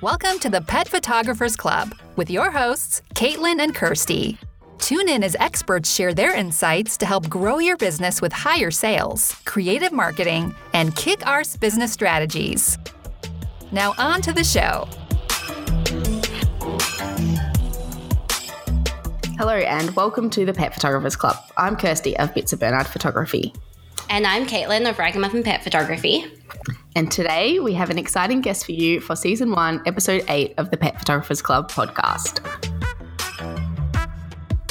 Welcome to the Pet Photographers Club with your hosts, Caitlin and Kirsty. Tune in as experts share their insights to help grow your business with higher sales, creative marketing, and kick arse business strategies. Now, on to the show. Hello, and welcome to the Pet Photographers Club. I'm Kirsty of Bits of Bernard Photography. And I'm Caitlin of Ragamuffin Pet Photography. And today we have an exciting guest for you for season one, episode eight of the Pet Photographers Club podcast.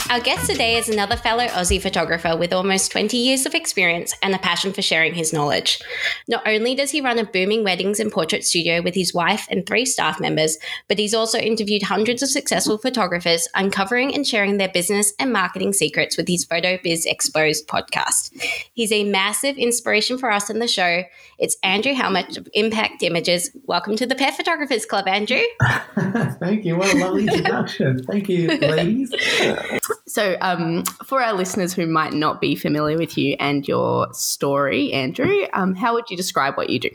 Our guest today is another fellow Aussie photographer with almost 20 years of experience and a passion for sharing his knowledge. Not only does he run a booming weddings and portrait studio with his wife and three staff members, but he's also interviewed hundreds of successful photographers, uncovering and sharing their business and marketing secrets with his Photobiz Xposed podcast. He's a massive inspiration for us in the show. It's Andrew Hellmich of Impact Images. Welcome to the Pet Photographers Club, Andrew. Thank you. What a lovely introduction. Thank you, ladies. So, um, for our listeners who might not be familiar with you and your story, Andrew, um, how would you describe what you do?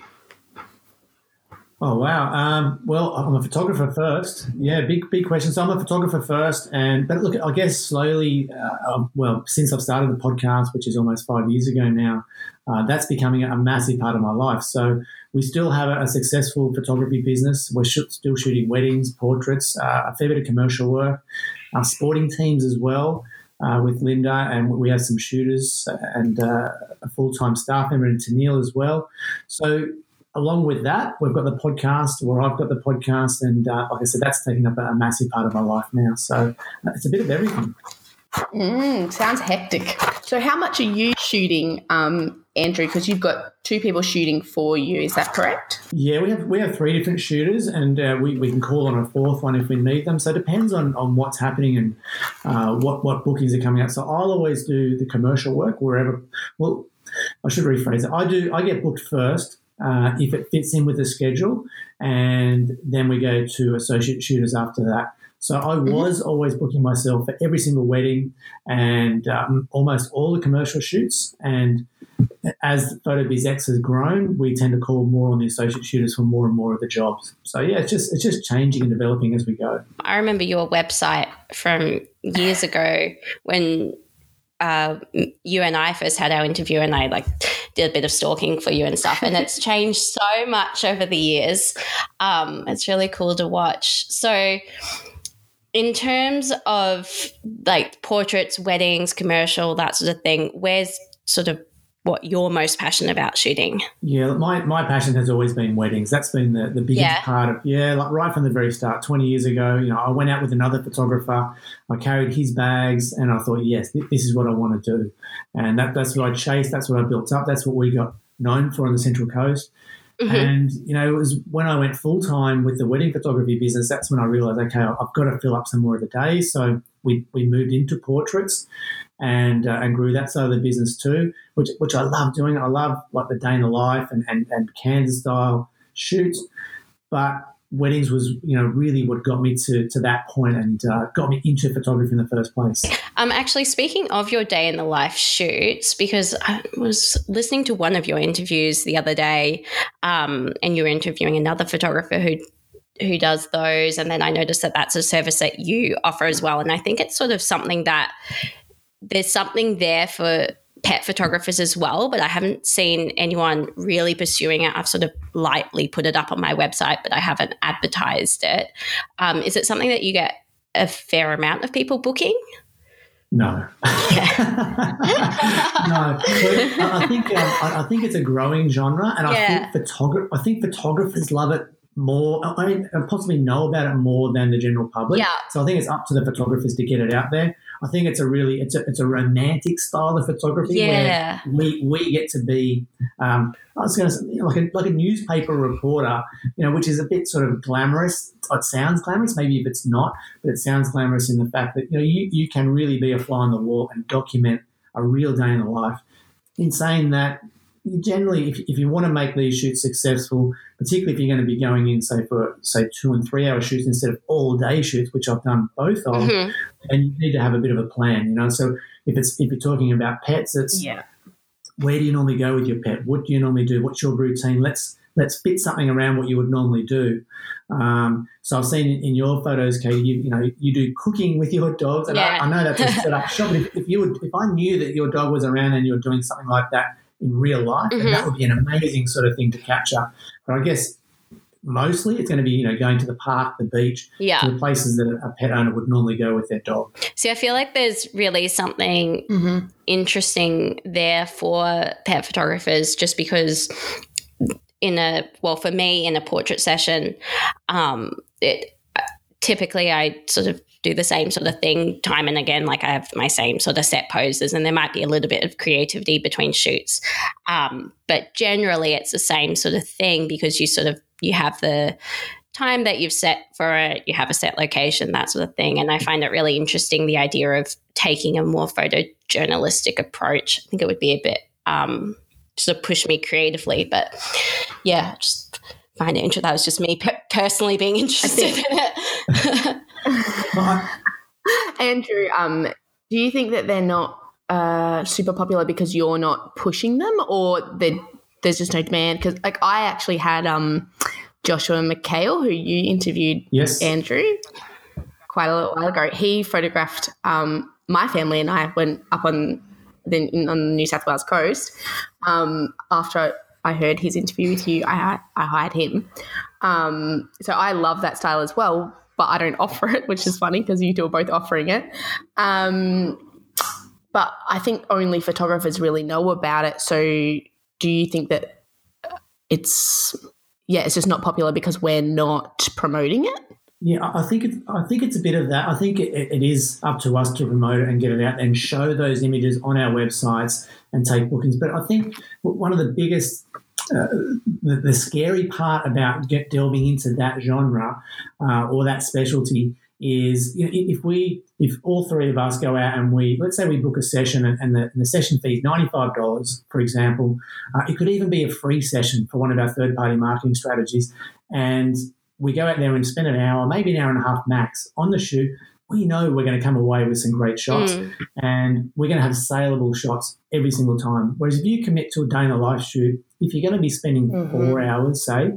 Oh wow! Um, well, I'm a photographer first. Yeah, big big question. So I'm a photographer first, and but look, I guess slowly, uh, um, well, since I've started the podcast, which is almost five years ago now, uh, that's becoming a massive part of my life. So we still have a, successful photography business. We're sh- still shooting weddings, portraits, uh, a fair bit of commercial work, uh, sporting teams as well. Uh, with Linda, and we have some shooters and uh, a full time staff member in Tennille as well. So along with that, we've got the podcast, where I've got the podcast, and uh, like I said, that's taking up a massive part of my life now. So uh, it's a bit of everything. Mm, sounds hectic. So, how much are you shooting, um, Andrew? Because you've got two people shooting for you. Is that correct? Yeah, we have we have three different shooters, and uh, we, we can call on a fourth one if we need them. So it depends on, on what's happening and uh, what what bookings are coming out. So I'll always do the commercial work wherever. Well, I should rephrase it. I do. I get booked first uh, if it fits in with the schedule, and then we go to associate shooters after that. So I mm-hmm. was mm-hmm. always booking myself for every single wedding and um, almost all the commercial shoots. And as PhotoBiz X has grown, we tend to call more on the associate shooters for more and more of the jobs. So yeah, it's just it's just changing and developing as we go. I remember your website from years ago when uh, you and I first had our interview, and I like did a bit of stalking for you and stuff, and it's changed so much over the years. Um, it's really cool to watch. So, in terms of like portraits, weddings, commercial, that sort of thing, where's sort of what you're most passionate about shooting? Yeah, my, my passion has always been weddings. That's been the, the biggest yeah. part of, yeah, like right from the very start, 20 years ago, you know, I went out with another photographer. I carried his bags and I thought, yes, this is what I want to do. And that, that's what I chased. That's what I built up. That's what we got known for on the Central Coast. Mm-hmm. And, you know, it was when I went full time with the wedding photography business, that's when I realized, okay, I've got to fill up some more of the days. So we, we moved into portraits and uh, and grew that side of the business too, which which I love doing. I love like the day in the life and, and, and Kansas style shoots. But weddings was you know really what got me to, to that point and uh, got me into photography in the first place. Um actually speaking of your day in the life shoots because i was listening to one of your interviews the other day um, and you were interviewing another photographer who who does those. And then i noticed that that's a service that you offer as well. And i think it's sort of something that there's something there for pet photographers as well, but I haven't seen anyone really pursuing it. I've sort of lightly put it up on my website, but I haven't advertised it. Um, is it something that you get a fair amount of people booking? No, no. I think um, I, think it's a growing genre, and I think photograph. I think photographers love it more. I mean, possibly know about it more than the general public. Yeah. So I think it's up to the photographers to get it out there. I think it's a really it's a it's a romantic style of photography yeah. where we we get to be um, I was going to say like a like a newspaper reporter, you know, which is a bit sort of glamorous. It sounds glamorous, maybe if it's not, but it sounds glamorous in the fact that you know you, you can really be a fly on the wall and document a real day in the life. In saying that, generally, if, if you want to make these shoots successful, particularly if you're going to be going in, say, for, say, two and three hour shoots instead of all day shoots, which I've done both of, mm-hmm. and you need to have a bit of a plan, you know. So if it's if you're talking about pets, it's yeah. where do you normally go with your pet? What do you normally do? What's your routine? Let's let's fit something around what you would normally do. Um, so I've seen in your photos, Katie, you, you know, you do cooking with your dogs, and yeah. I, I, know that's a set up shop. But if, if, you would, if I knew that your dog was around and you were doing something like that in real life, mm-hmm. that would be an amazing sort of thing to capture. But I guess mostly it's going to be you know going to the park the beach yeah. to the places that a pet owner would normally go with their dog see i feel like there's really something mm-hmm. interesting there for pet photographers just because in a well for me in a portrait session um it typically i sort of do the same sort of thing time and again. Like I have my same sort of set poses, and there might be a little bit of creativity between shoots. Um, but generally, it's the same sort of thing because you sort of you have the time that you've set for it, you have a set location, that sort of thing. And I find it really interesting the idea of taking a more photojournalistic approach. I think it would be a bit um, sort of push me creatively, but yeah, just find it interesting. That was just me personally being interested in it. Andrew, um, do you think that they're not uh, super popular because you're not pushing them, or there's just no demand? Because like I actually had um, Joshua McHale, who you interviewed, yes, Andrew, quite a little while ago. He photographed um, my family and I went up on the on the New South Wales coast. Um, after I heard his interview with you, I I hired him. Um, so I love that style as well but I don't offer it, which is funny because you two are both offering it. Um, but I think only photographers really know about it. So do you think that it's yeah, it's just not popular because we're not promoting it? Yeah, I think it's I think it's a bit of that. I think it, it is up to us to promote it and get it out and show those images on our websites and take bookings. But I think one of the biggest uh, the, the, scary part about get delving into that genre uh, or that specialty is you know, if we if all three of us go out and we let's say we book a session and, and, the, and the, session fee is $95 for example uh, it could even be a free session for one of our third party marketing strategies and we go out there and spend an hour maybe an hour and a half max on the shoot we know we're going to come away with some great shots mm. and we're going to have saleable shots every single time. Whereas if you commit to a day in the life shoot, if you're going to be spending mm-hmm. four hours, say,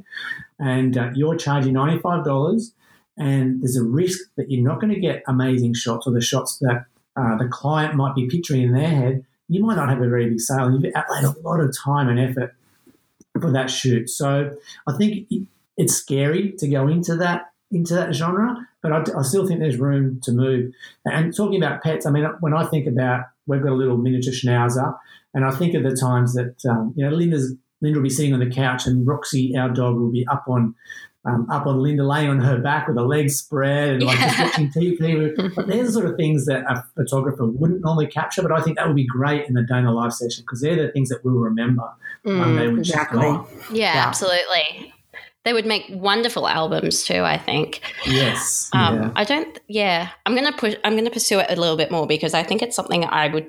and uh, you're charging $95 and there's a risk that you're not going to get amazing shots or the shots that uh, the client might be picturing in their head, you might not have a very big sale. You've outlaid a lot of time and effort for that shoot. So I think it's scary to go into that into that genre, but I, I, still think there's room to move. And talking about pets, I mean, when I think about, we've got a little miniature schnauzer, and I think of the times that um, you know Linda's Linda will be sitting on the couch, and Roxy, our dog, will be up on um, up on Linda, laying on her back with her legs spread and like just watching TV. But they're the sort of things that a photographer wouldn't normally capture. But I think that would be great in the Dana live session because they're the things that we'll remember mm, exactly. Yeah, yeah, absolutely. They would make wonderful albums too. I think. Yes. Um, yeah. I don't. Yeah, I'm gonna push. I'm gonna pursue it a little bit more because I think it's something I would.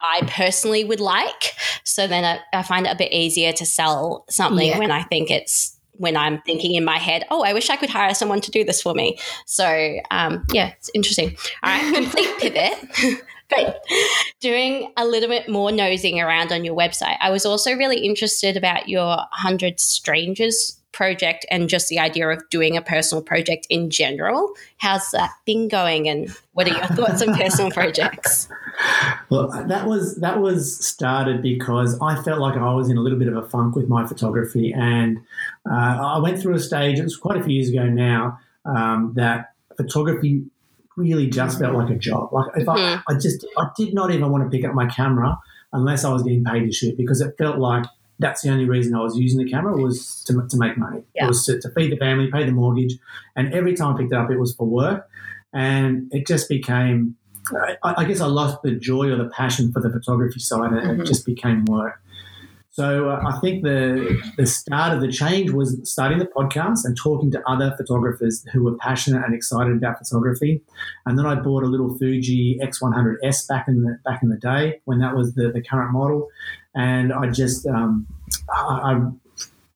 I personally would like. So then I, I find it a bit easier to sell something yeah. when I think it's when I'm thinking in my head, oh, I wish I could hire someone to do this for me. So um, yeah, it's interesting. All right, complete pivot. but doing a little bit more nosing around on your website, I was also really interested about your 100 Strangers project and just the idea of doing a personal project in general. How's that been going, and what are your thoughts on personal projects? Well, that was that was started because I felt like I was in a little bit of a funk with my photography, and uh, I went through a stage. It was quite a few years ago now um, that photography really just felt like a job. Like if mm-hmm. I, I just I did not even want to pick up my camera unless I was getting paid to shoot because it felt like that's the only reason I was using the camera was to, to make money. Yeah. It was to, to, feed the family, pay the mortgage, and every time I picked it up, it was for work, and it just became. I, I guess I lost the joy or the passion for the photography side, and mm-hmm. it just became work. So uh, I think the the start of the change was starting the podcast and talking to other photographers who were passionate and excited about photography. And then I bought a little Fuji X100S back in the back in the day when that was the, the current model, and I just um, I, I,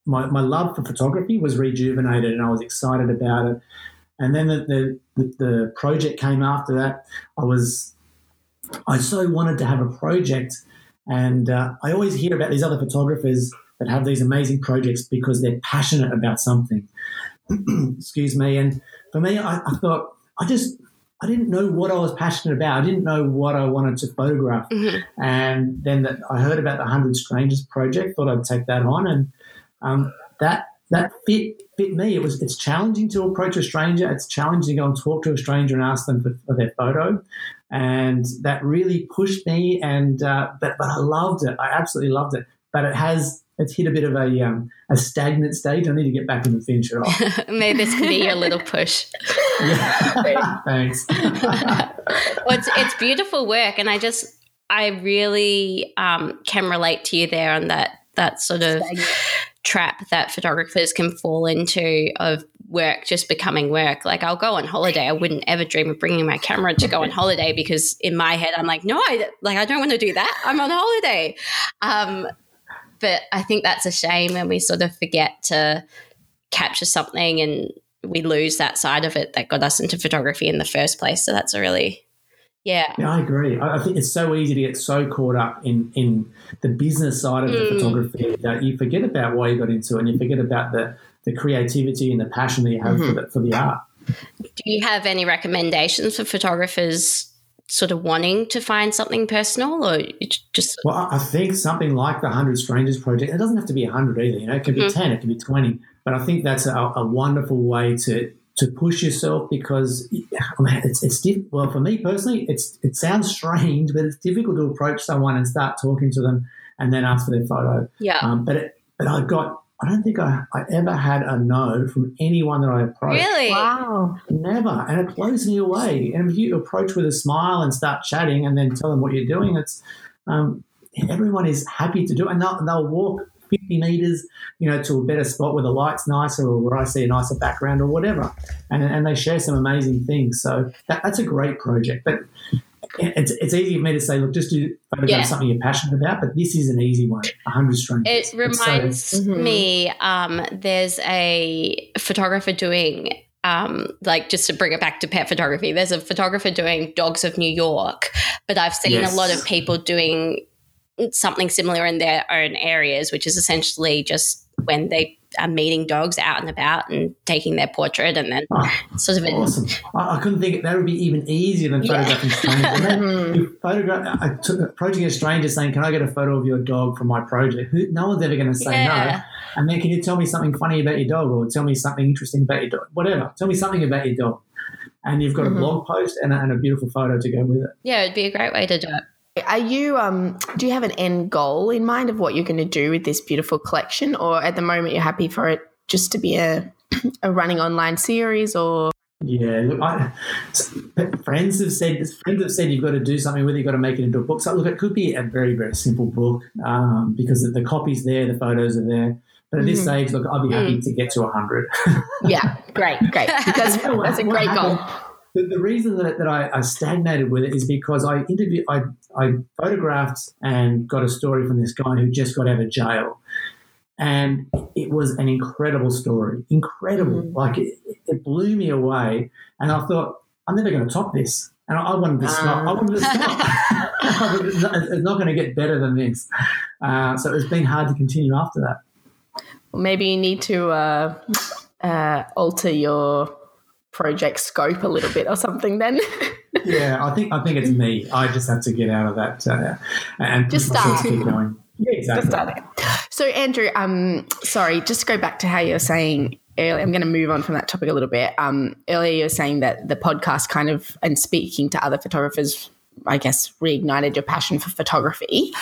my, my love for photography was rejuvenated and I was excited about it. And then the, the, the project came after that. I was I so wanted to have a project, and uh, I always hear about these other photographers that have these amazing projects because they're passionate about something. Excuse me. And for me, I, I, thought I just I didn't know what I was passionate about. I didn't know what I wanted to photograph. Mm-hmm. And then the, I heard about the Hundred Strangers project. Thought I'd take that on, and um, that that fit fit me. It was it's challenging to approach a stranger. It's challenging to go and talk to a stranger and ask them for, for their photo, and that really pushed me. And uh, but but I loved it. I absolutely loved it. But it has it's hit a bit of a um, a stagnant stage. I need to get back and finish it off. Maybe this could be your little push. yeah. Thanks. well, it's it's beautiful work, and I just I really um, can relate to you there on that that sort of trap that photographers can fall into of work just becoming work. Like I'll go on holiday. I wouldn't ever dream of bringing my camera to go on holiday because in my head I'm like, no, I, like I don't want to do that. I'm on holiday. Um, but I think that's a shame when we sort of forget to capture something and we lose that side of it that got us into photography in the first place. So that's a really yeah. Yeah, I agree. I think it's so easy to get so caught up in in the business side of mm. the photography that you forget about why you got into it and you forget about the the creativity and the passion that you have mm-hmm. for, the, for the art. Do you have any recommendations for photographers sort of wanting to find something personal or just well i think something like the 100 strangers project it doesn't have to be 100 either you know it can be mm-hmm. 10 it can be 20 but i think that's a, a wonderful way to to push yourself because I mean, it's it's diff- well for me personally it's it sounds strange but it's difficult to approach someone and start talking to them and then ask for their photo yeah um, but it, but I got I don't think I, I ever had a no from anyone that I approached. Really? Wow. Never. And it blows me away. And if you approach with a smile and start chatting and then tell them what you're doing, it's um, everyone is happy to do it. And they'll, they'll walk 50 meters, you know, to a better spot where the light's nicer or where I see a nicer background or whatever. And, and they share some amazing things. So that, that's a great project. But it's, it's easy for me to say, look, just do photograph yeah. something you're passionate about, but this is an easy one. 100 strangers. It reminds so, mm-hmm. me, um, there's a photographer doing um, like just to bring it back to pet photography, there's a photographer doing Dogs of New York, but I've seen yes. a lot of people doing something similar in their own areas, which is essentially just when they are meeting dogs out and about and taking their portrait and then oh, sort of awesome. I, I, couldn't think that would be even easier than yeah. photographing strangers. then photograph, I took, approaching a stranger saying, "Can I get a photo of your dog for my project?" Who, no one's ever going to say yeah. no. And then, can you tell me something funny about your dog, or tell me something interesting about your dog? Whatever. Tell me something about your dog. And you've got mm-hmm. a blog post and a, and a beautiful photo to go with it. Yeah, it'd be a great way to do it. Are you um do you have an end goal in mind of what you're going to do with this beautiful collection or at the moment you're happy for it just to be a a running online series or yeah, look, I, friends have said friends have said you've got to do something with it. You've got to make it into a book. So look, it could be a very very simple book um, because the, copy's there, the photos are there. But at this mm-hmm. stage, look, I'd be happy mm. to get to hundred. yeah, great, great. Because that's a great goal. The, the reason that, that I, I, stagnated with it is because I interviewed, I, I photographed and got a story from this guy who just got out of jail. And it was an incredible story, incredible. Mm. Like it, it, blew me away. And I thought, I'm never going to top this. And I, I wanted to stop. I wanted to stop. it's not going to get better than this. Uh, so it's been hard to continue after that. Well, maybe you need to uh, uh, alter your project scope a little bit or something then. yeah, I think I think it's me. I just have to get out of that uh, and just start keep going. Yeah, exactly. Just start So Andrew, um, sorry, just to go back to how you're saying earlier. I'm going to move on from that topic a little bit. Um, earlier you were saying that the podcast kind of and speaking to other photographers, I guess, reignited your passion for photography.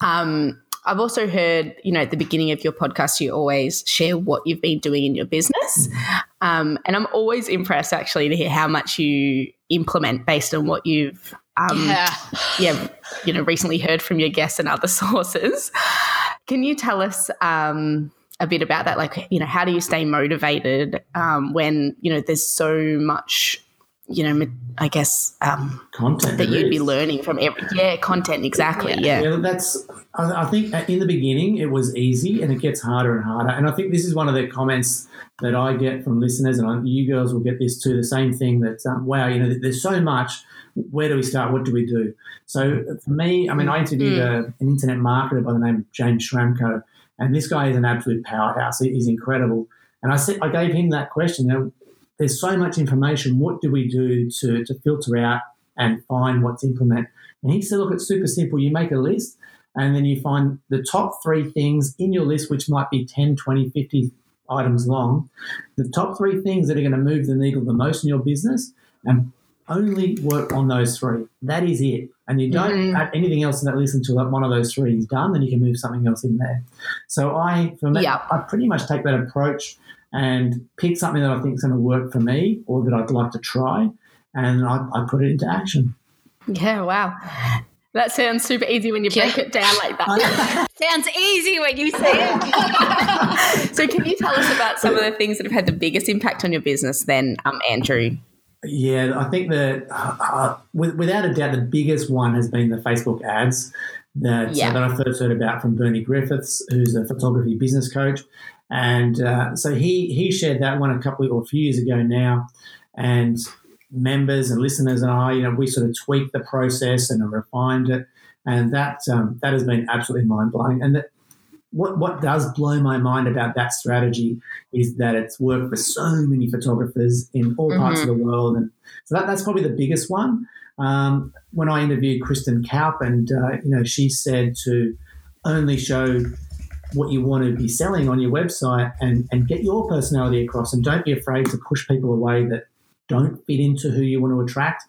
Um, I've also heard, you know, at the beginning of your podcast, you always share what you've been doing in your business. Um, and I'm always impressed actually to hear how much you implement based on what you've, um, yeah. yeah, you know, recently heard from your guests and other sources. Can you tell us um, a bit about that? Like, you know, how do you stay motivated um, when, you know, there's so much you know, I guess um, content that you'd be learning from every yeah content exactly yeah. yeah. yeah that's I, I think in the beginning it was easy and it gets harder and harder and I think this is one of the comments that I get from listeners and I, you girls will get this too the same thing that um, wow you know there's so much where do we start what do we do so for me I mean I interviewed mm. a, an internet marketer by the name of James Schramko And this guy is an absolute powerhouse. He's incredible. And I said, I gave him that question. You know, there's so much information. What do we do to, to filter out and find what's implement? And he said, look, it's super simple. You make a list and then you find the top three things in your list, which might be 10, 20, 50 items long, the top three things that are going to move the needle the most in your business, and only work on those three. That is it. And you don't mm-hmm. add anything else in that list until that one of those three is done, then you can move something else in there. So I, for me, yeah. I pretty much take that approach and pick something that I think is going to work for me or that I'd like to try, and I, I put it into action. Yeah, wow. That sounds super easy when you break yeah. it down like that. sounds easy when you say it. so, can you tell us about some of the things that have had the biggest impact on your business then, um, Andrew? Yeah, I think that uh, uh without a doubt, the biggest one has been the Facebook ads that, uh, yeah. uh, that I first heard about from Bernie Griffiths, who's a photography business coach. And uh, so he he shared that one a couple of, or a few years ago now, and members and listeners and I, you know, we sort of tweaked the process and refined it, and that um, that has been absolutely mind blowing. And that what what does blow my mind about that strategy is that it's worked for so many photographers in all mm-hmm. parts of the world, and so that, that's probably the biggest one. Um, when I interviewed Kristen Kalp, and uh, you know, she said to only show what you want to be selling on your website and, and get your personality across and don't be afraid to push people away that don't fit into who you want to attract.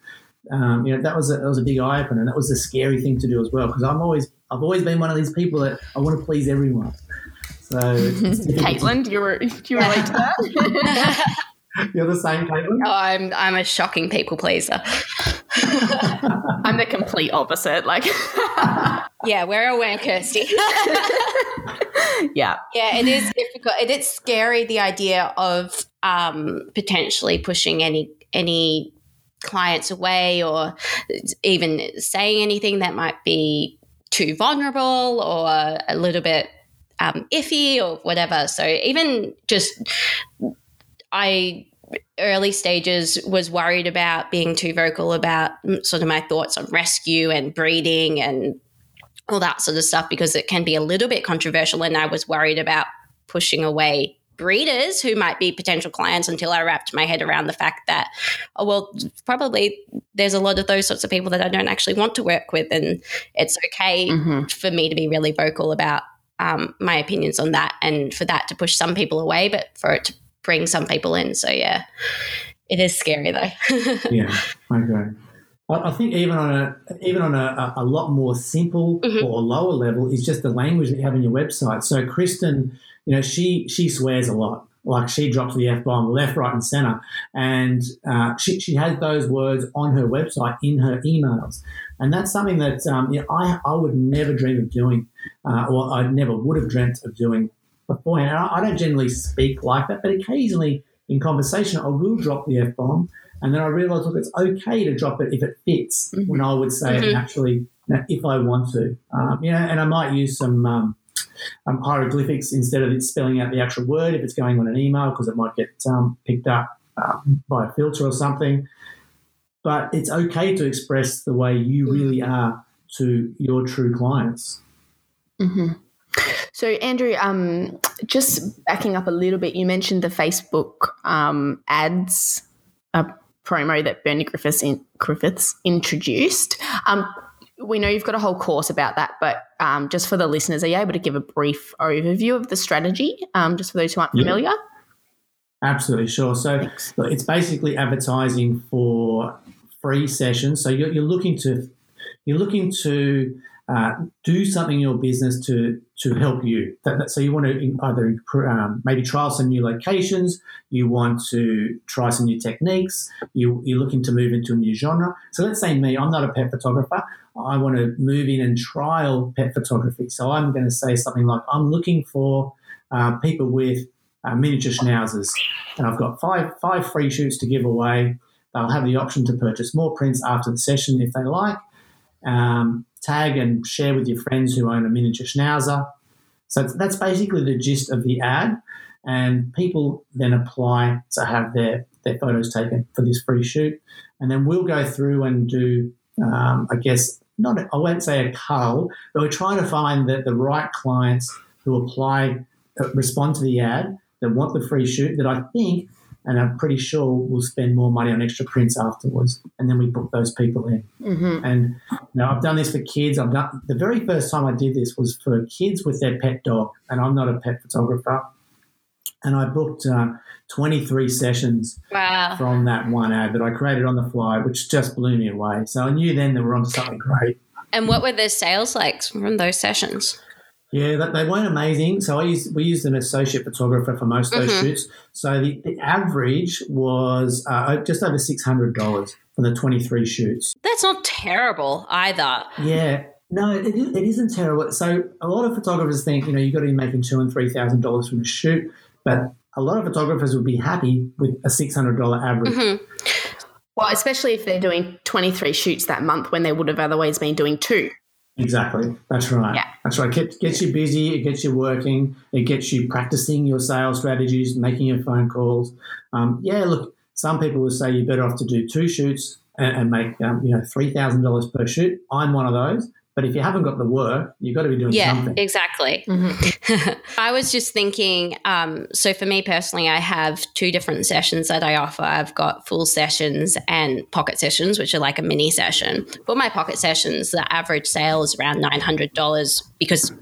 Um, you know that was a, that was a big eye opener, and that was a scary thing to do as well because I'm always I've always been one of these people that I want to please everyone. So, Caitlin, do you, do you relate to that? You're the same, Caitlin. Oh, I'm I'm a shocking people pleaser. I'm the complete opposite. Like, yeah, we're aware, Kirsty. yeah, yeah, it is difficult. It is scary the idea of um, potentially pushing any any clients away or even saying anything that might be too vulnerable or a little bit um, iffy or whatever. So even just I early stages was worried about being too vocal about sort of my thoughts on rescue and breeding and all that sort of stuff because it can be a little bit controversial and I was worried about pushing away breeders who might be potential clients until I wrapped my head around the fact that, oh, well, probably there's a lot of those sorts of people that I don't actually want to work with. And it's okay mm-hmm. for me to be really vocal about um, my opinions on that and for that to push some people away, but for it to bring some people in. So, yeah, it is scary though. yeah, okay. I think even on a even on a, a lot more simple mm-hmm. or lower level is just the language that you have on your website. So Kristen you know, she she swears a lot. Like she drops the f bomb left, right, and center, and uh, she she has those words on her website in her emails, and that's something that um, you know, I I would never dream of doing, uh, or I never would have dreamt of doing beforehand. I, I don't generally speak like that, but occasionally in conversation I will drop the f bomb, and then I realise look, it's okay to drop it if it fits. Mm-hmm. When I would say mm-hmm. it naturally, if I want to, um, you know, and I might use some. Um, um, hieroglyphics instead of it spelling out the actual word if it's going on an email because it might get um, picked up uh, by a filter or something. But it's okay to express the way you really are to your true clients. Mm-hmm. So, Andrew, um, just backing up a little bit, you mentioned the Facebook um, ads uh, promo that Bernie Griffiths, in, Griffiths introduced. Um, we know you've got a whole course about that, but um, just for the listeners, are you able to give a brief overview of the strategy, um, just for those who aren't familiar? Absolutely, sure. So Thanks. it's basically advertising for free sessions. So you're, you're looking to you're looking to uh, do something in your business to to help you. So you want to either um, maybe trial some new locations, you want to try some new techniques, you, you're looking to move into a new genre. So let's say me, I'm not a pet photographer. I want to move in and trial pet photography. So I'm going to say something like, I'm looking for uh, people with uh, miniature schnauzers, and I've got five five free shoots to give away. They'll have the option to purchase more prints after the session if they like. Um, tag and share with your friends who own a miniature schnauzer. So that's basically the gist of the ad, and people then apply to have their their photos taken for this free shoot, and then we'll go through and do, um, I guess, not I won't say a cull, but we're trying to find the, the right clients who apply, uh, respond to the ad, that want the free shoot, that I think and I'm pretty sure we'll spend more money on extra prints afterwards. And then we book those people in. Mm-hmm. And know, I've done this for kids. I've done the very first time I did this was for kids with their pet dog, and I'm not a pet photographer. And I booked uh, 23 sessions wow. from that one ad that I created on the fly, which just blew me away. So I knew then that we're onto something great. And what were the sales like from those sessions? Yeah, they weren't amazing. So I used we used an associate photographer for most of those mm-hmm. shoots. So the, the average was uh, just over six hundred dollars for the twenty three shoots. That's not terrible either. Yeah. No, it, it isn't terrible. So a lot of photographers think you know you've got to be making two and three thousand dollars from a shoot, but a lot of photographers would be happy with a six hundred dollar average. Mm-hmm. Well, especially if they're doing twenty three shoots that month when they would have otherwise been doing two. Exactly. That's right. Yeah. That's right. It gets you busy. It gets you working. It gets you practicing your sales strategies, making your phone calls. Um, yeah, look, some people will say you're better off to do two shoots and, and make um, you know three thousand dollars per shoot. I'm one of those. But if you haven't got the work, you've got to be doing yeah, something. Yeah, exactly. Mm-hmm. I was just thinking. Um, so for me personally, I have two different sessions that I offer. I've got full sessions and pocket sessions, which are like a mini session. For my pocket sessions, the average sale is around nine hundred dollars because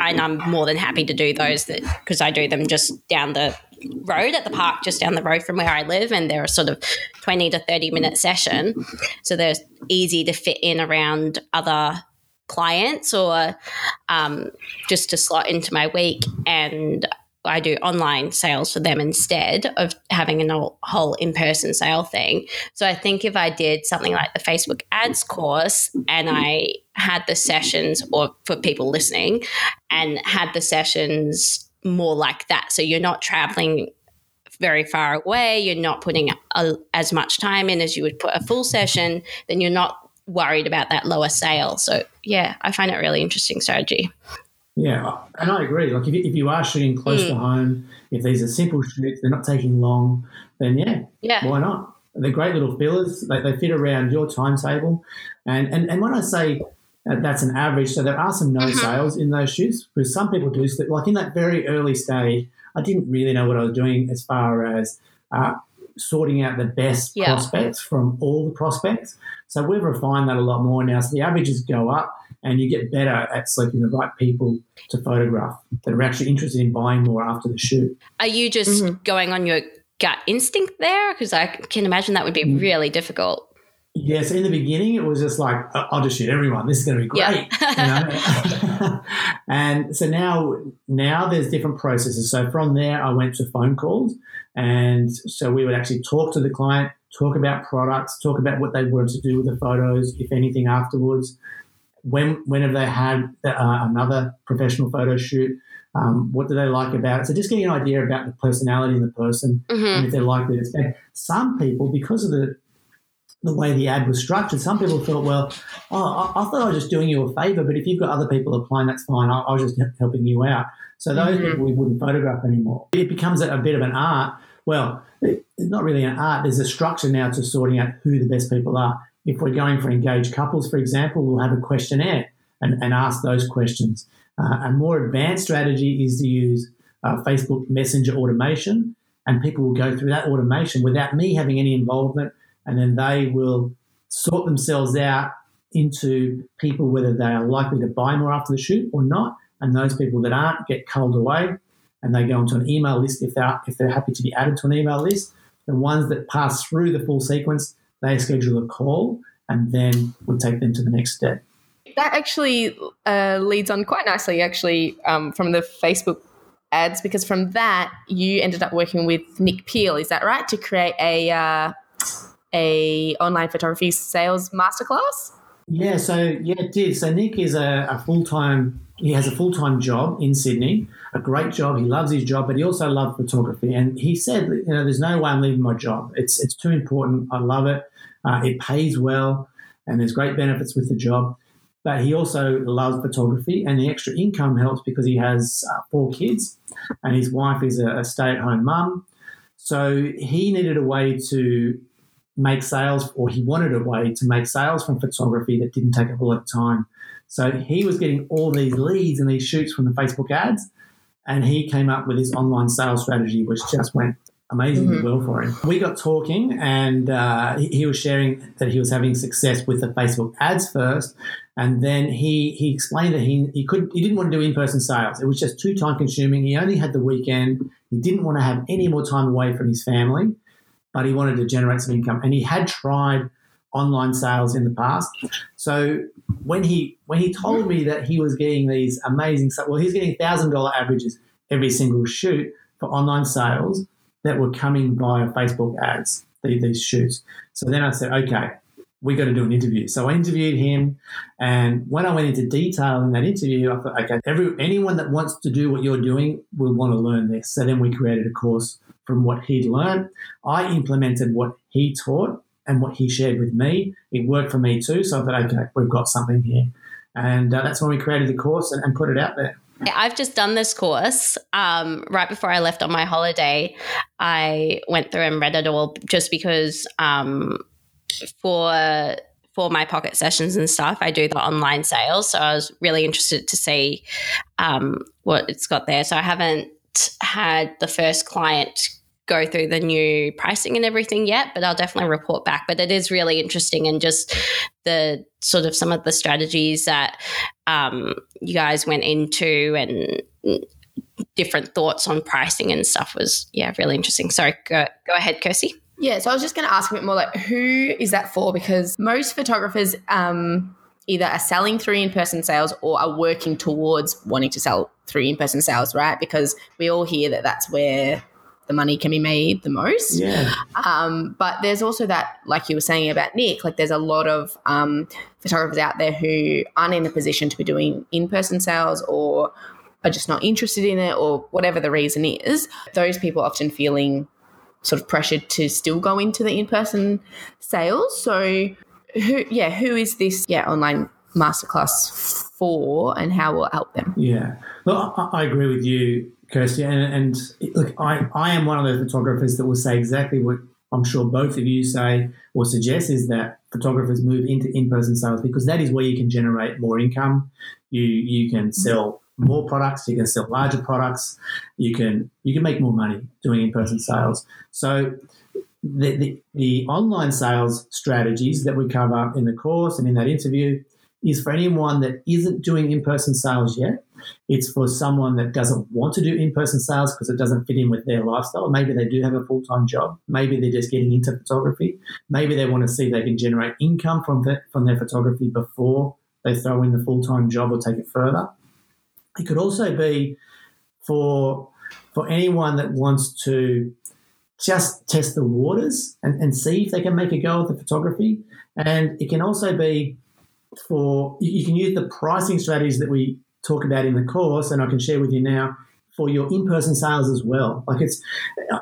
and I'm more than happy to do those because I do them just down the road at the park just down the road from where I live and they're a sort of 20 to 30 minute session so they're easy to fit in around other clients or um, just to slot into my week and I do online sales for them instead of having a whole in person sale thing. So I think if I did something like the Facebook ads course and I had the sessions, or for people listening, and had the sessions more like that. So you're not traveling very far away, you're not putting a, as much time in as you would put a full session, then you're not worried about that lower sale. So yeah, I find it really interesting strategy. Yeah, and I agree. Like if you, if you are shooting close mm. to home, if these are simple shoots, they're not taking long, then yeah, yeah, why not? They're great little fillers. They, they fit around your timetable, and and and when I say that's an average, so there are some no mm-hmm. sales in those shoots because some people do. Like in that very early stage, I didn't really know what I was doing as far as uh, sorting out the best yeah. prospects from all the prospects. So we've refined that a lot more now. So the averages go up and you get better at selecting the right people to photograph that are actually interested in buying more after the shoot. Are you just mm-hmm. going on your gut instinct there? Because I can imagine that would be mm. really difficult. Yes, in the beginning it was just like I'll just shoot everyone. This is going to be great, yeah. you know? and so now, now there's different processes. So from there, I went to phone calls, and so we would actually talk to the client, talk about products, talk about what they wanted to do with the photos, if anything afterwards. When when have they had uh, another professional photo shoot? Um, what do they like about it? So just getting an idea about the personality of the person mm-hmm. and if they're likely to spend. Some people, because of the the way the ad was structured, some people thought, well, oh, I, I, thought I was just doing you a favor, but if you've got other people applying, that's fine. I, I was just helping you out. So those mm-hmm. people we wouldn't photograph anymore. It becomes a, a bit of an art. Well, it, it's not really an art. There's a structure now to sorting out who the best people are. If we're going for engaged couples, for example, we'll have a questionnaire and, and ask those questions. Uh, a more advanced strategy is to use uh, Facebook Messenger automation, and people will go through that automation without me having any involvement and then they will sort themselves out into people whether they are likely to buy more after the shoot or not. And those people that aren't get culled away and they go onto an email list if they're, if they're happy to be added to an email list. The ones that pass through the full sequence, they schedule a call and then we take them to the next step. That actually uh, leads on quite nicely, actually, um, from the Facebook ads, because from that you ended up working with Nick Peel, is that right, to create a uh, a online photography sales masterclass? Yeah, so yeah, it did. So Nick is a, a full time. He has a full time job in Sydney, a great job. He loves his job, but he also loves photography. And he said, you know, there's no way I'm leaving my job. It's it's too important. I love it. Uh, it pays well, and there's great benefits with the job. But he also loves photography, and the extra income helps because he has uh, four kids, and his wife is a, a stay at home mum. So he needed a way to make sales, or he wanted a way to make sales from photography that didn't take a whole lot of time. So he was getting all these leads and these shoots from the Facebook ads, and he came up with his online sales strategy, which just went amazingly mm-hmm. well for him. We got talking, and uh, he, he was sharing that he was having success with the Facebook ads first, and then he he explained that he he couldn't he didn't want to do in person sales. It was just too time consuming. He only had the weekend. He didn't want to have any more time away from his family, but he wanted to generate some income. And he had tried online sales in the past. So when he when he told me that he was getting these amazing well, he's getting thousand dollar averages every single shoot for online sales that were coming via Facebook ads. These shoots. So then I said, okay, we got to do an interview. So I interviewed him, and when I went into detail in that interview, I thought, okay, every anyone that wants to do what you're doing will want to learn this. So then we created a course from what he'd learned. I implemented what he taught and what he shared with me. It worked for me too. So I thought, okay, we've got something here, and uh, that's when we created the course and, and put it out there. I've just done this course. Um, right before I left on my holiday, I went through and read it all just because um, for for my pocket sessions and stuff, I do the online sales. So I was really interested to see um, what it's got there. So I haven't had the first client go through the new pricing and everything yet, but I'll definitely report back. But it is really interesting and just the sort of some of the strategies that um, you guys went into and different thoughts on pricing and stuff was yeah really interesting. Sorry, go go ahead, Kirsty. Yeah, so I was just going to ask a bit more like, who is that for? Because most photographers um, either are selling through in person sales or are working towards wanting to sell through in person sales, right? Because we all hear that that's where the money can be made the most. Yeah. Um, but there's also that, like you were saying about Nick, like there's a lot of um, photographers out there who aren't in a position to be doing in person sales or are just not interested in it or whatever the reason is. Those people often feeling sort of pressured to still go into the in-person sales. So who yeah, who is this yeah online masterclass for and how will it help them? Yeah. Well, I, I agree with you, Kirsty. And, and look, I, I am one of those photographers that will say exactly what I'm sure both of you say or suggest is that photographers move into in-person sales because that is where you can generate more income. You you can sell more products, you can sell larger products, you can you can make more money doing in-person sales. So the, the, the online sales strategies that we cover in the course and in that interview is for anyone that isn't doing in-person sales yet. It's for someone that doesn't want to do in-person sales because it doesn't fit in with their lifestyle. Maybe they do have a full-time job. Maybe they're just getting into photography. Maybe they want to see they can generate income from the, from their photography before they throw in the full-time job or take it further. It could also be for for anyone that wants to just test the waters and, and see if they can make a go at the photography. And it can also be for you can use the pricing strategies that we talk about in the course, and I can share with you now for your in-person sales as well. Like it's,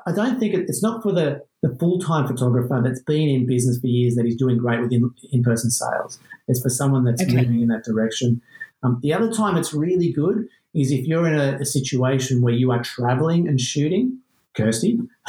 I don't think it, it's not for the, the full-time photographer that's been in business for years that is doing great with in, in-person sales. It's for someone that's okay. moving in that direction. Um, the other time it's really good is if you're in a, a situation where you are traveling and shooting, Kirsty,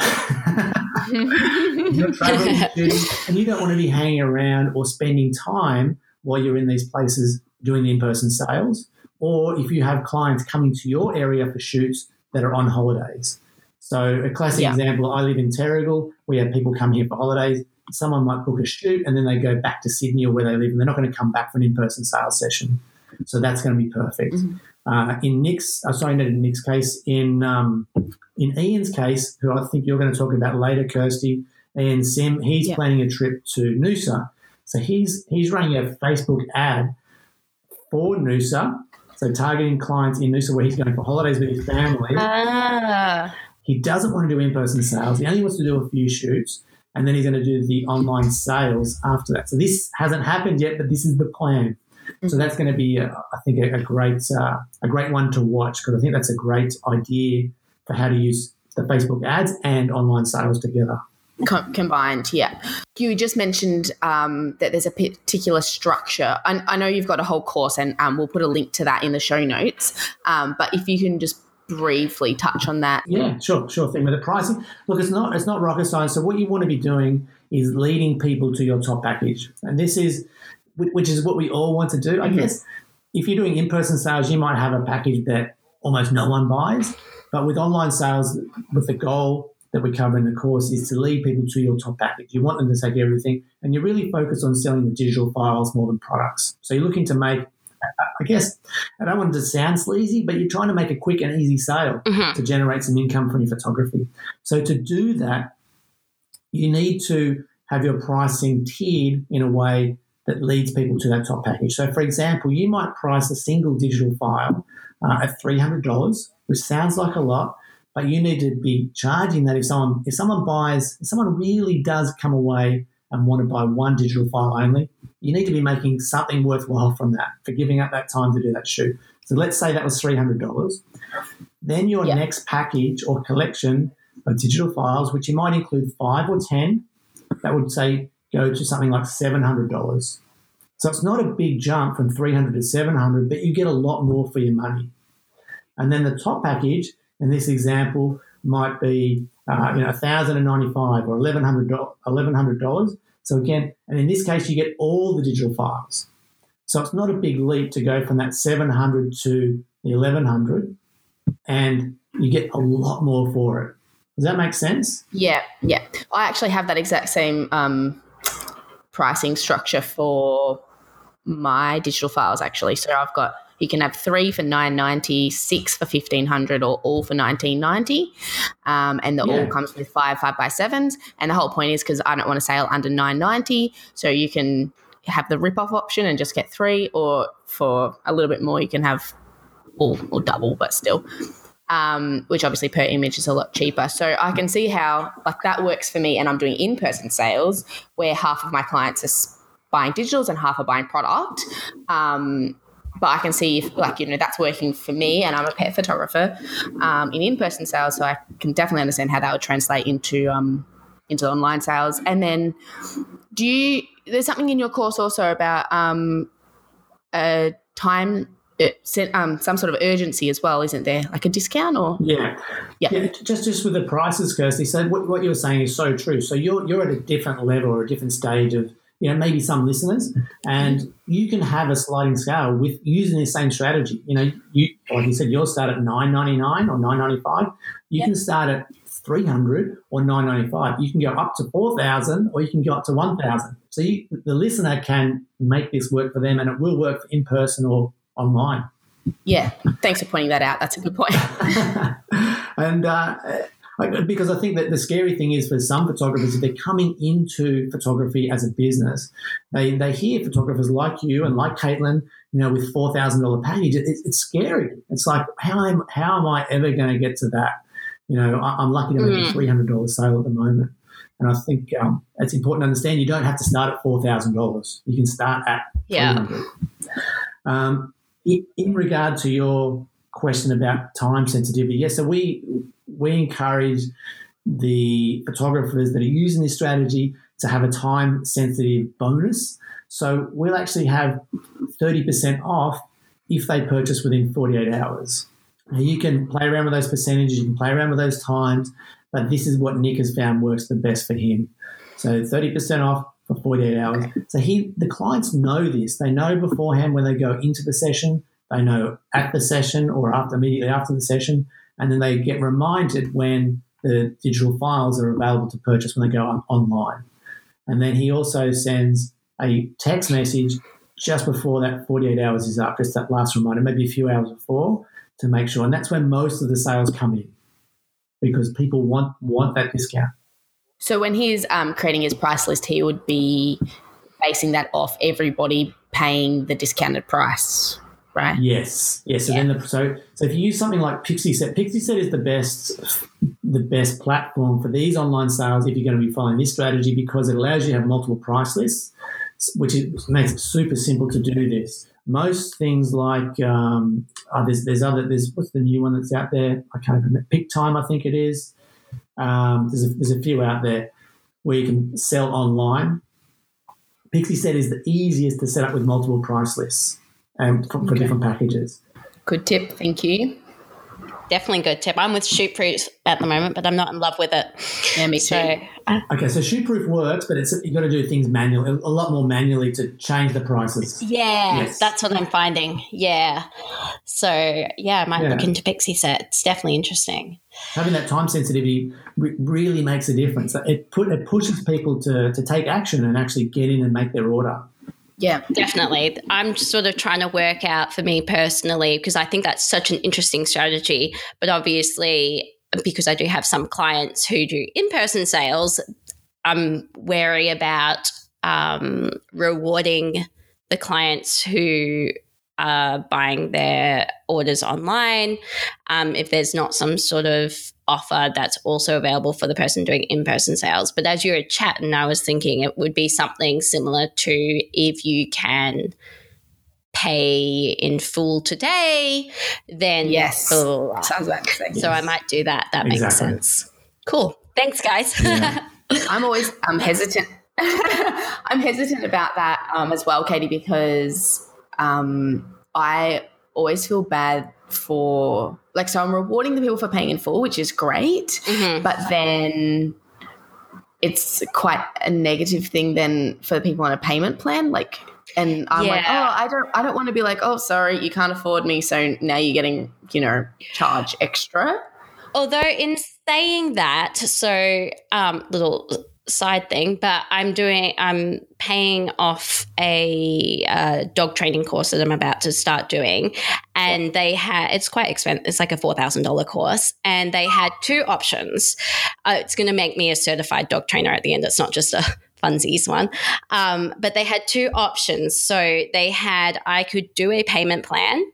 you're traveling and shooting, and you don't want to be hanging around or spending time while you're in these places doing the in-person sales, or if you have clients coming to your area for shoots that are on holidays. So a classic yeah. example, I live in Terrigal. We have people come here for holidays. Someone might book a shoot and then they go back to Sydney or where they live, and they're not going to come back for an in-person sales session. So that's going to be perfect. Mm-hmm. Uh, in Nick's, uh, sorry, not in Nick's case, in um, in Ian's case, who I think you're going to talk about later, Kirsty, and Sim, he's yeah. planning a trip to Noosa. So he's he's running a Facebook ad for Noosa, so targeting clients in Noosa where he's going for holidays with his family. Ah. He doesn't want to do in-person sales. He only wants to do a few shoots, and then he's going to do the online sales after that. So this hasn't happened yet, but this is the plan. Mm-hmm. So that's going to be, uh, I think, a, a great uh, a great one to watch because I think that's a great idea for how to use the Facebook ads and online sales together. Com- combined, yeah. You just mentioned um, that there's a particular structure. I, I, know you've got a whole course, and um, we'll put a link to that in the show notes. Um, but if you can just briefly touch on that, yeah, sure, sure thing. With the pricing, look, it's not it's not rocket science. So what you want to be doing is leading people to your top package, and this is which is what we all want to do. I mm-hmm. guess if you're doing in-person sales, you might have a package that almost no one buys. But with online sales, with the goal that we cover in the course is to lead people to your top package. You want them to take everything, and you're really focused on selling the digital files more than products. So you're looking to make, I guess, I don't want it to sound sleazy, but you're trying to make a quick and easy sale mm-hmm. to generate some income from your photography. So to do that, you need to have your pricing tiered in a way that leads people to that top package. So, for example, you might price a single digital file uh, at $300, which sounds like a lot, but you need to be charging that if someone if someone buys if someone really does come away and want to buy one digital file only, you need to be making something worthwhile from that for giving up that time to do that shoot. So let's say that was three hundred dollars. Then your yep. next package or collection of digital files, which you might include five or ten, that would say go to something like seven hundred dollars. So it's not a big jump from three hundred to seven hundred, but you get a lot more for your money. And then the top package in this example might be uh, you know thousand and ninety five or eleven hundred dollars. So again, and in this case, you get all the digital files. So it's not a big leap to go from that seven hundred to the eleven hundred, and you get a lot more for it. Does that make sense? Yeah, yeah. I actually have that exact same um, pricing structure for my digital files actually. So I've got you can have three for nine ninety, six for fifteen hundred, or all for nineteen ninety, um, and the yeah. all comes with five five by sevens. And the whole point is because I don't want to sale under nine ninety, so you can have the rip off option and just get three, or for a little bit more, you can have all or double, but still. Um, which obviously per image is a lot cheaper. So I can see how like that works for me, and I'm doing in person sales where half of my clients are buying digitals and half are buying product. Um, but I can see if, like, you know, that's working for me and I'm a pet photographer um, in in person sales. So I can definitely understand how that would translate into, um, into online sales. And then do you, there's something in your course also about um, a time uh, um, some sort of urgency as well, isn't there? Like a discount or yeah, yeah. yeah just just with the prices, Kirsty. So what, what you're saying is so true. So you're you're at a different level or a different stage of you know, maybe some listeners, and you can have a sliding scale with using the same strategy. You know, you like you said, you'll start at nine ninety nine or nine ninety five. You yep. can start at three hundred or nine ninety five. You can go up to four thousand, or you can go up to one thousand. So you, the listener can make this work for them, and it will work in person or online. Yeah, thanks for pointing that out. That's a good point. and uh, because I think that the scary thing is for some photographers, if they're coming into photography as a business, they, they hear photographers like you and like Caitlin, you know, with four thousand dollar package. It, it's scary. It's like how am how am I ever going to get to that? You know, I, am lucky to make mm. a three hundred dollar sale at the moment, and I think um, it's important to understand you don't have to start at four thousand dollars. You can start at yeah. Um, in, in regard to your question about time sensitivity, yes, so we we encourage the photographers that are using this strategy to have a time sensitive bonus. So we'll actually have 30% off if they purchase within 48 hours. Now you can play around with those percentages, you can play around with those times, but this is what Nick has found works the best for him. So 30% off for 48 hours. So he the clients know this. They know beforehand when they go into the session, they know at the session or after immediately after the session and then they get reminded when the digital files are available to purchase when they go on, online. And then he also sends a text message just before that 48 hours is up, just that last reminder, maybe a few hours before to make sure. And that's when most of the sales come in because people want want that discount. So when he's um, creating his price list, he would be basing that off everybody paying the discounted price right? Yes, yes. So yeah. then, the, so so if you use something like Pixieset, Pixieset is the best the best platform for these online sales if you're going to be following this strategy because it allows you to have multiple price lists, which is, makes it super simple to do this. Most things like um, oh, there's there's other there's what's the new one that's out there? I can't remember. Pic-Time, I think it is. Um, there's a, there's a few out there where you can sell online. Pixieset is the easiest to set up with multiple price lists um, for, for okay. different packages. Good tip. Thank you. definitely good tip. I'm with Shootproof at the moment, but I'm not in love with it. Yeah, me too. So, okay, so Shootproof works, but it's you've got to do things manually, a lot more manually to change the prices. Yeah, yes. that's what I'm finding. Yeah. So yeah, I might yeah. look into Pixieset. It's definitely interesting. Having that time sensitivity really makes a difference. It put it pushes people to to take action and actually get in and make their order. Yeah, definitely. I'm sort of trying to work out for me personally because I think that's such an interesting strategy. But obviously, because I do have some clients who do in person sales, I'm wary about um, rewarding the clients who are buying their orders online. Um, if there's not some sort of offer that's also available for the person doing in person sales. But as you were chatting, I was thinking it would be something similar to if you can pay in full today, then yes, sounds like. So yes. I might do that. That makes sense. Cool. Thanks, guys. Yeah. I'm always I'm hesitant. I'm hesitant about that um, as well, Katie, because um, I always feel bad for like so I'm rewarding the people for paying in full, which is great, mm-hmm. but then it's quite a negative thing then for the people on a payment plan. Like and I'm yeah. like, oh, I don't I don't want to be like, oh sorry, you can't afford me, so now you're getting, you know, charge extra. Although in saying that, so um little side thing, but I'm doing, I'm paying off a uh, dog training course that I'm about to start doing. And they had, it's quite expensive. It's like a $4,000 course. And they had two options. Uh, it's going to make me a certified dog trainer at the end. It's not just a funsies one. Um, but they had two options. So they had, I could do a payment plan.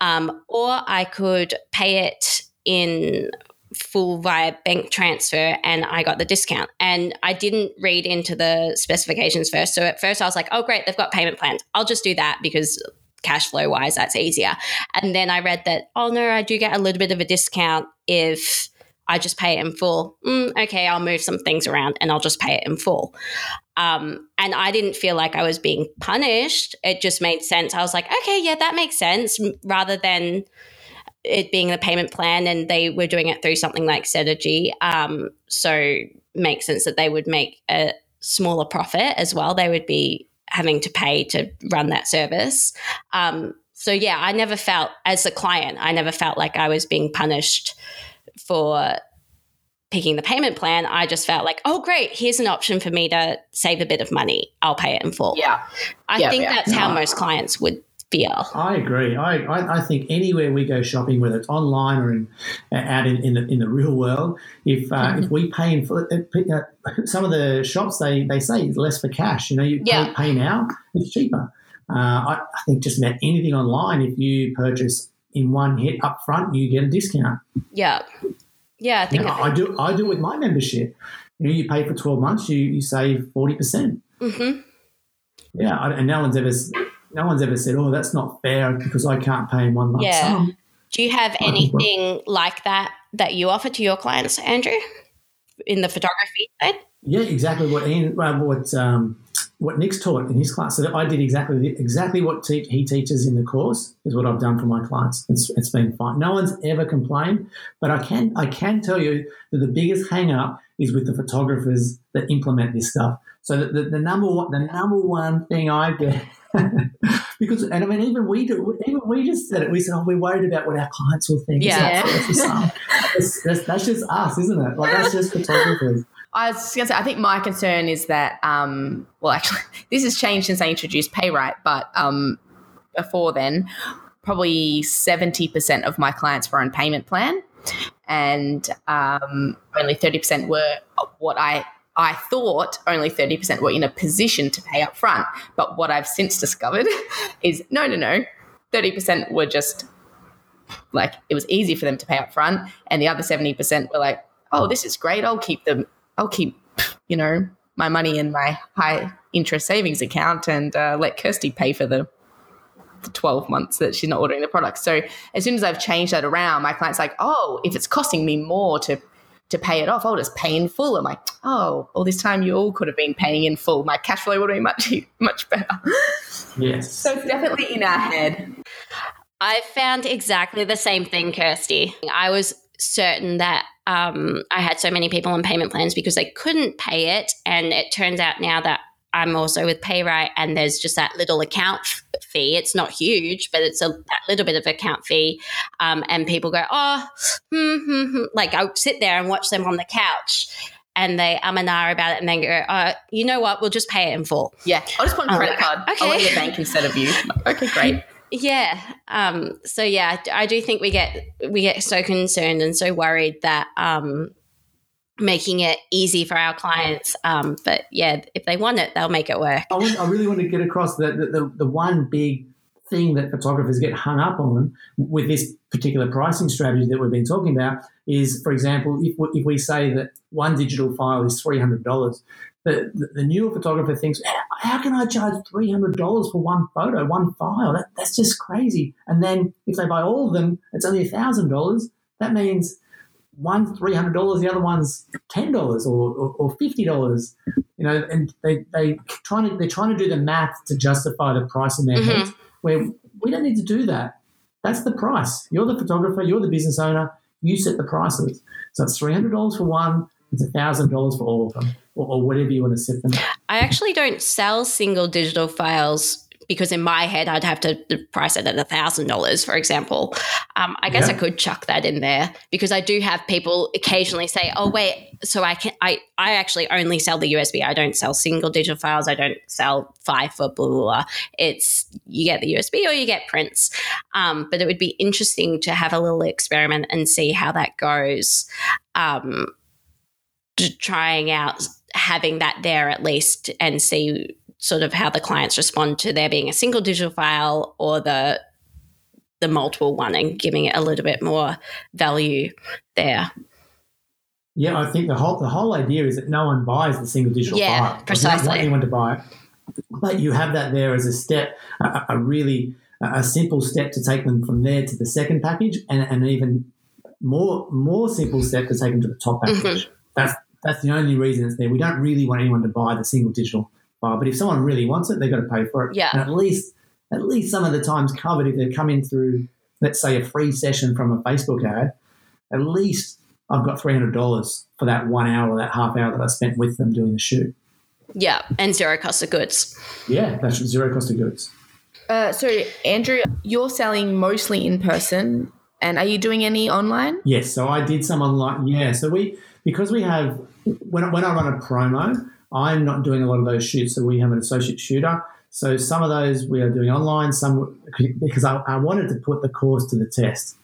Um, or I could pay it in full via bank transfer and I got the discount. And I didn't read into the specifications first. So at first I was like, oh, great, they've got payment plans. I'll just do that because cash flow wise, that's easier. And then I read that, oh, no, I do get a little bit of a discount if I just pay it in full. Mm, okay, I'll move some things around and I'll just pay it in full. Um, and I didn't feel like I was being punished. It just made sense. I was like, okay, yeah, that makes sense rather than it being the payment plan and they were doing it through something like Synergy. Um, so makes sense that they would make a smaller profit as well. They would be having to pay to run that service. Um, so yeah, I never felt as a client, I never felt like I was being punished for picking the payment plan. I just felt like, oh great, here's an option for me to save a bit of money. I'll pay it in full. Yeah. I yeah, think yeah. that's how most clients would feel. I agree. I, I, I, think anywhere we go shopping, whether it's online or in, out in, in, the, in the real world, if uh, mm-hmm. if we pay in for uh, uh, some of the shops, they, they say it's less for cash. You know, you yeah. pay, now, it's cheaper. Uh, I, I, think just about anything online, if you purchase in one hit up front, you get a discount. Yeah. Yeah, I think you know, I do. I do with my membership. You know, you pay for twelve months, you you save forty percent. Mm-hmm. Yeah, and no one's ever no one's ever said, "Oh, that's not fair because I can't pay in one lump yeah. sum." Do you have anything like that that you offer to your clients, Andrew, in the photography side? Yeah, exactly what Ian, what um, what Nick's taught in his class. So I did exactly exactly what te- he teaches in the course is what I've done for my clients. It's, it's been fine. No one's ever complained, but I can I can tell you that the biggest hang up is with the photographers that implement this stuff. So the, the, the number one the number one thing I get because, and I mean, even we do, even we just said it. We said, "Oh, we're worried about what our clients will think." Yeah, that's, that's, that's, just us, isn't it? Like that's just photographers. I was going to say, I think my concern is that, um, well, actually, this has changed since I introduced PayRight, but um, before then, probably seventy percent of my clients were on payment plan, and um, only thirty percent were what I I thought only 30% were in a position to pay up front. But what I've since discovered is no, no, no. 30% were just like it was easy for them to pay up front. And the other 70% were like, oh, this is great. I'll keep them, I'll keep, you know, my money in my high interest savings account and uh, let Kirsty pay for the, the 12 months that she's not ordering the product. So as soon as I've changed that around, my client's like, oh, if it's costing me more to to pay it off. I'll just pay in full. I'm like, oh, all this time you all could have been paying in full. My cash flow would have been much, much better. Yes. So it's definitely in our head. I found exactly the same thing, Kirsty. I was certain that um, I had so many people on payment plans because they couldn't pay it. And it turns out now that I'm also with PayRight and there's just that little account fee. It's not huge, but it's a little bit of account fee. Um, and people go, oh, hmm, hmm, hmm. like I'll sit there and watch them on the couch and they um and ah about it and then go, uh, you know what, we'll just pay it in full. Yeah, I'll just put a credit card. Okay. I'll let the bank instead of you. Okay, great. Yeah. Um, so yeah, I do think we get we get so concerned and so worried that um, making it easy for our clients. Um, but yeah, if they want it, they'll make it work. I, want, I really want to get across that the, the, the one big thing that photographers get hung up on with this particular pricing strategy that we've been talking about is, for example, if we, if we say that one digital file is three hundred dollars, the, the, newer photographer thinks, how can I charge three hundred dollars for one photo, one file? That, that's just crazy. And then if they buy all of them, it's only thousand dollars. That means one's three hundred dollars, the other one's ten dollars or, or, or, fifty dollars. You know, and they they trying to they're trying to do the math to justify the price in their mm-hmm. heads. Where we don't need to do that. That's the price. You're the photographer. You're the business owner. You set the prices. So it's three hundred dollars for one. It's thousand dollars for all of them, or, or whatever you want to set them. I actually don't sell single digital files because in my head I'd have to price it at a thousand dollars, for example. Um, I guess yeah. I could chuck that in there because I do have people occasionally say, "Oh, wait, so I can I I actually only sell the USB. I don't sell single digital files. I don't sell five for blah blah blah. It's you get the USB or you get prints. Um, but it would be interesting to have a little experiment and see how that goes. Um, trying out having that there at least and see sort of how the clients respond to there being a single digital file or the the multiple one and giving it a little bit more value there. Yeah, I think the whole the whole idea is that no one buys the single digital yeah, file. Yeah, precisely. want anyone to buy it. But you have that there as a step, a, a really a simple step to take them from there to the second package, and an even more more simple step to take them to the top package. Mm-hmm. That's that's the only reason it's there. We don't really want anyone to buy the single digital file, but if someone really wants it, they've got to pay for it. Yeah. And at least at least some of the times covered if they come in through, let's say, a free session from a Facebook ad, at least I've got three hundred dollars for that one hour, or that half hour that I spent with them doing the shoot. Yeah, and zero cost of goods. Yeah, that's zero cost of goods. Uh, so, Andrew, you're selling mostly in person, and are you doing any online? Yes, so I did some online. Yeah, so we because we have when when I run a promo, I'm not doing a lot of those shoots. So we have an associate shooter. So some of those we are doing online. Some because I, I wanted to put the course to the test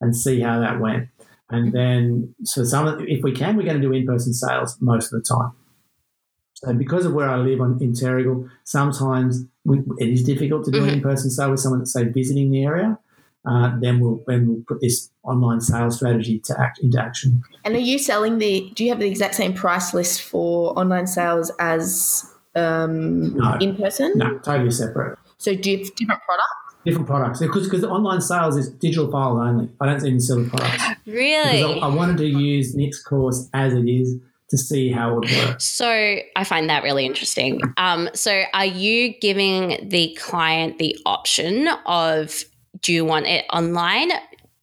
and see how that went. And then, so some, if we can, we're going to do in-person sales most of the time. So because of where I live on, in Terrigal, sometimes we, it is difficult to do mm-hmm. an in-person sale with someone that's say visiting the area. Uh, then we'll then we'll put this online sales strategy to act into action. And are you selling the? Do you have the exact same price list for online sales as um, no, in person? No, totally separate. So do you have different products? Different products because because online sales is digital files only. I don't even sell the products. Really? I, I wanted to use Nick's course as it is to see how it would work. So I find that really interesting. Um, so are you giving the client the option of do you want it online?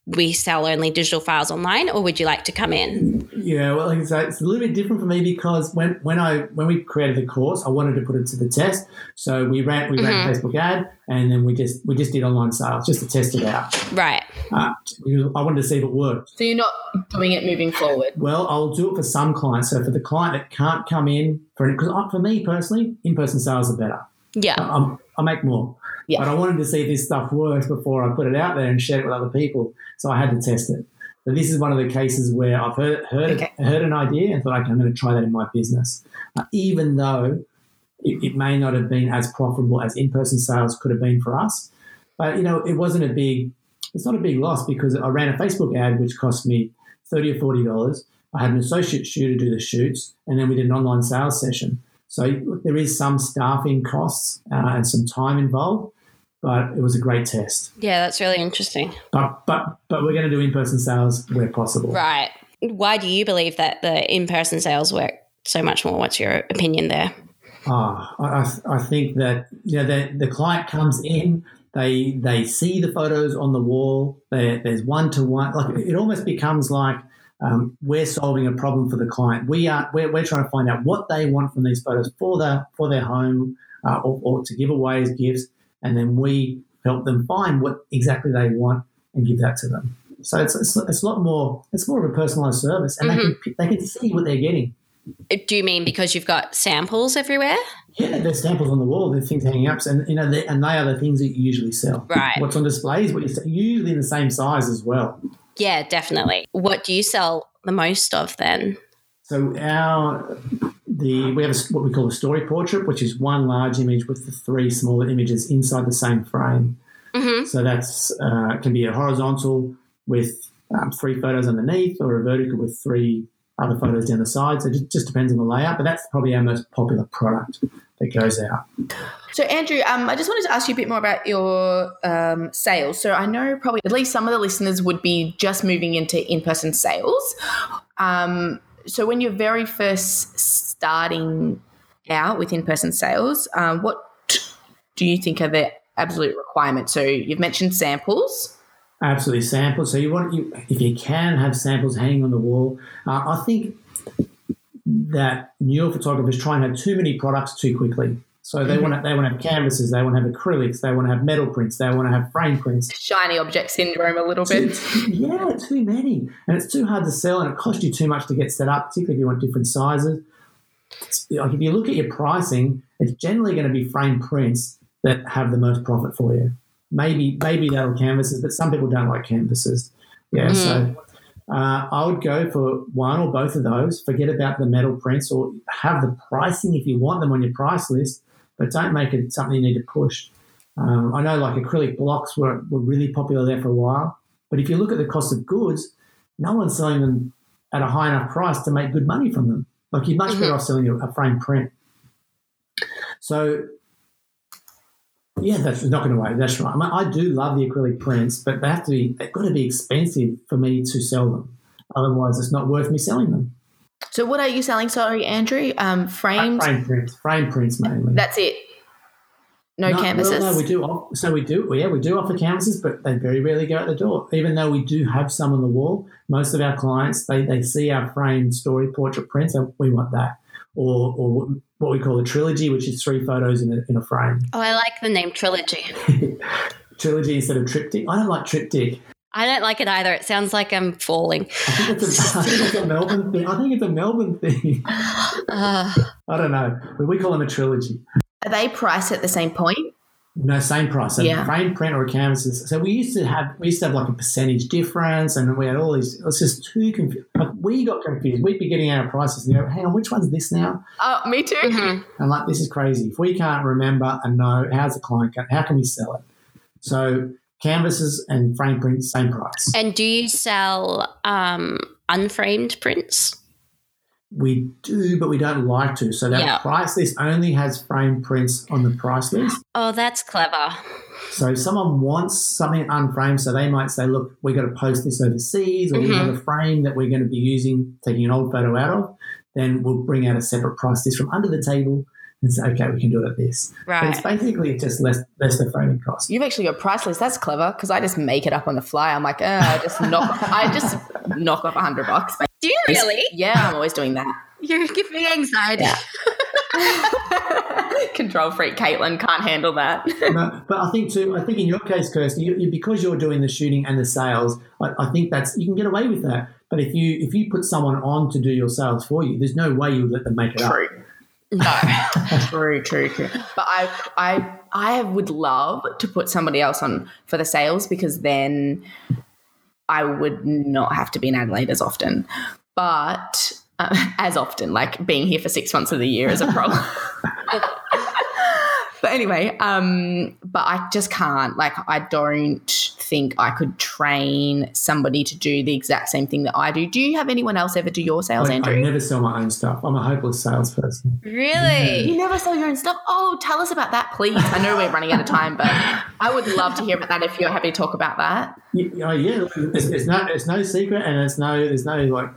We sell only digital files online, or would you like to come in? Yeah, well, it's, it's a little bit different for me because when, when I when we created the course, I wanted to put it to the test. So we ran we ran mm-hmm. a Facebook ad, and then we just we just did online sales just to test it out. Right. Uh, I wanted to see if it worked. So you're not doing it moving forward. Well, I'll do it for some clients. So for the client that can't come in for because for me personally, in person sales are better. Yeah. I, I make more. Yeah. But I wanted to see if this stuff works before I put it out there and share it with other people. So I had to test it. But this is one of the cases where I've heard heard, okay. heard an idea and thought, okay, I'm going to try that in my business, uh, even though it, it, may not have been as profitable as in-person sales could have been for us. But you know, it wasn't a big. It's not a big loss because I ran a Facebook ad which cost me thirty or forty dollars. I had an associate shooter do the shoots, and then we did an online sales session. So there is some staffing costs uh, and some time involved, but it was a great test. Yeah, that's really interesting. But but but we're going to do in person sales where possible. Right. Why do you believe that the in person sales work so much more? What's your opinion there? Ah, oh, I, I think that you know the, the client comes in, they they see the photos on the wall. They, there's one to one. Like it almost becomes like um, we're solving a problem for the client. We are we're, we're trying to find out what they want from these photos for their for their home uh, or, or to give away as gifts, and then we help them find what exactly they want and give that to them. So it's, it's, it's a lot more. It's more of a personalized service, and mm-hmm. they can they can see what they're getting. Do you mean because you've got samples everywhere? Yeah, there's samples on the wall. There's things hanging up, and you know, and they are the things that you usually sell. Right. What's on display is what you sell, usually in the same size as well. Yeah, definitely. What do you sell the most of then? So our the we have a, what we call a story portrait, which is one large image with the three smaller images inside the same frame. Mm-hmm. So that's uh, can be a horizontal with um, three photos underneath, or a vertical with three other photos down the side. So it just, depends on the layout, but that's probably our most popular product that goes out. So, Andrew, um, I just wanted to ask you a bit more about your um, sales. So, I know probably at least some of the listeners would be just moving into in person sales. Um, so, when you're very first starting out with in person sales, um, what do you think are the absolute requirements? So, you've mentioned samples. Absolutely, samples. So you want you if you can have samples hanging on the wall. Uh, I think that newer photographers try and have too many products too quickly. So they mm-hmm. want to they want to have canvases, they want to have acrylics, they want to have metal prints, they want to have frame prints. Shiny object syndrome, a little bit. Too, yeah, too many, and it's too hard to sell, and it costs you too much to get set up, particularly if you want different sizes. Like if you look at your pricing, it's generally going to be frame prints that have the most profit for you maybe maybe that'll canvases, but some people don't like canvases. Yeah, mm. so uh, I would go for one or both of those. Forget about the metal prints, or have the pricing if you want them on your price list, but don't make it something you need to push. Um, I know like acrylic blocks were, were really popular there for a while, but if you look at the cost of goods, no one's selling them at a high enough price to make good money from them. Like you're much mm-hmm. better off selling a frame print. So yeah, that's not going to work. That's right. I, mean, I do love the acrylic prints, but they have to be, they've got to be expensive for me to sell them. Otherwise, it's not worth me selling them. So, what are you selling? Sorry, Andrew. Um, frames. Frame prints. Frame prints mainly. That's it. No, no canvases. Well, no, we do. So we do. Yeah, we do offer canvases, but they very rarely go out the door. Even though we do have some on the wall, most of our clients they, they see our frame story portrait prints, and we want that or, or what we call a trilogy, which is three photos in a, in a frame. Oh, I like the name trilogy. trilogy instead of triptych. I don't like triptych. I don't like it either. It sounds like I'm falling. I think it's a, think it's a Melbourne thing. I think it's a Melbourne thing. Uh, I don't know. We call them a trilogy. Are they priced at the same point? No, same price. So yeah. frame print or canvases. So we used to have we used to have like a percentage difference, and we had all these. It was just too confused. Like we got confused. We'd be getting our prices and go, "Hang on, which one's this now?" Oh, me too. Mm-hmm. And like, this is crazy. If we can't remember and know, how's the client? How can we sell it? So canvases and frame prints, same price. And do you sell um, unframed prints? We do, but we don't like to. So that yeah. price list only has frame prints on the price list. Oh, that's clever. So if someone wants something unframed, so they might say, look, we've got to post this overseas or mm-hmm. we have a frame that we're going to be using, taking an old photo out of, then we'll bring out a separate price list from under the table and say, okay, we can do it at this. Right. But it's basically just less less the framing cost. You've actually got price list. That's clever because I just make it up on the fly. I'm like, oh, I just knock, I just knock off a hundred bucks. Do you really? Yeah, I'm always doing that. You're giving me anxiety. Yeah. Control freak Caitlin can't handle that. no, but I think too. I think in your case, Kirsty, you, you, because you're doing the shooting and the sales, I, I, think that's you can get away with that. But if you if you put someone on to do your sales for you, there's no way you would let them make it True. up. No, true, true, true. But I, I, I would love to put somebody else on for the sales because then I would not have to be in Adelaide as often. But uh, as often, like being here for six months of the year is a problem. but anyway, um, but I just can't. Like, I don't think I could train somebody to do the exact same thing that I do. Do you have anyone else ever do your sales, I, Andrew? I never sell my own stuff. I'm a hopeless salesperson. Really? Yeah. You never sell your own stuff? Oh, tell us about that, please. I know we're running out of time, but I would love to hear about that if you're happy to talk about that. Yeah, yeah it's, it's no, it's no secret, and it's no, there's no like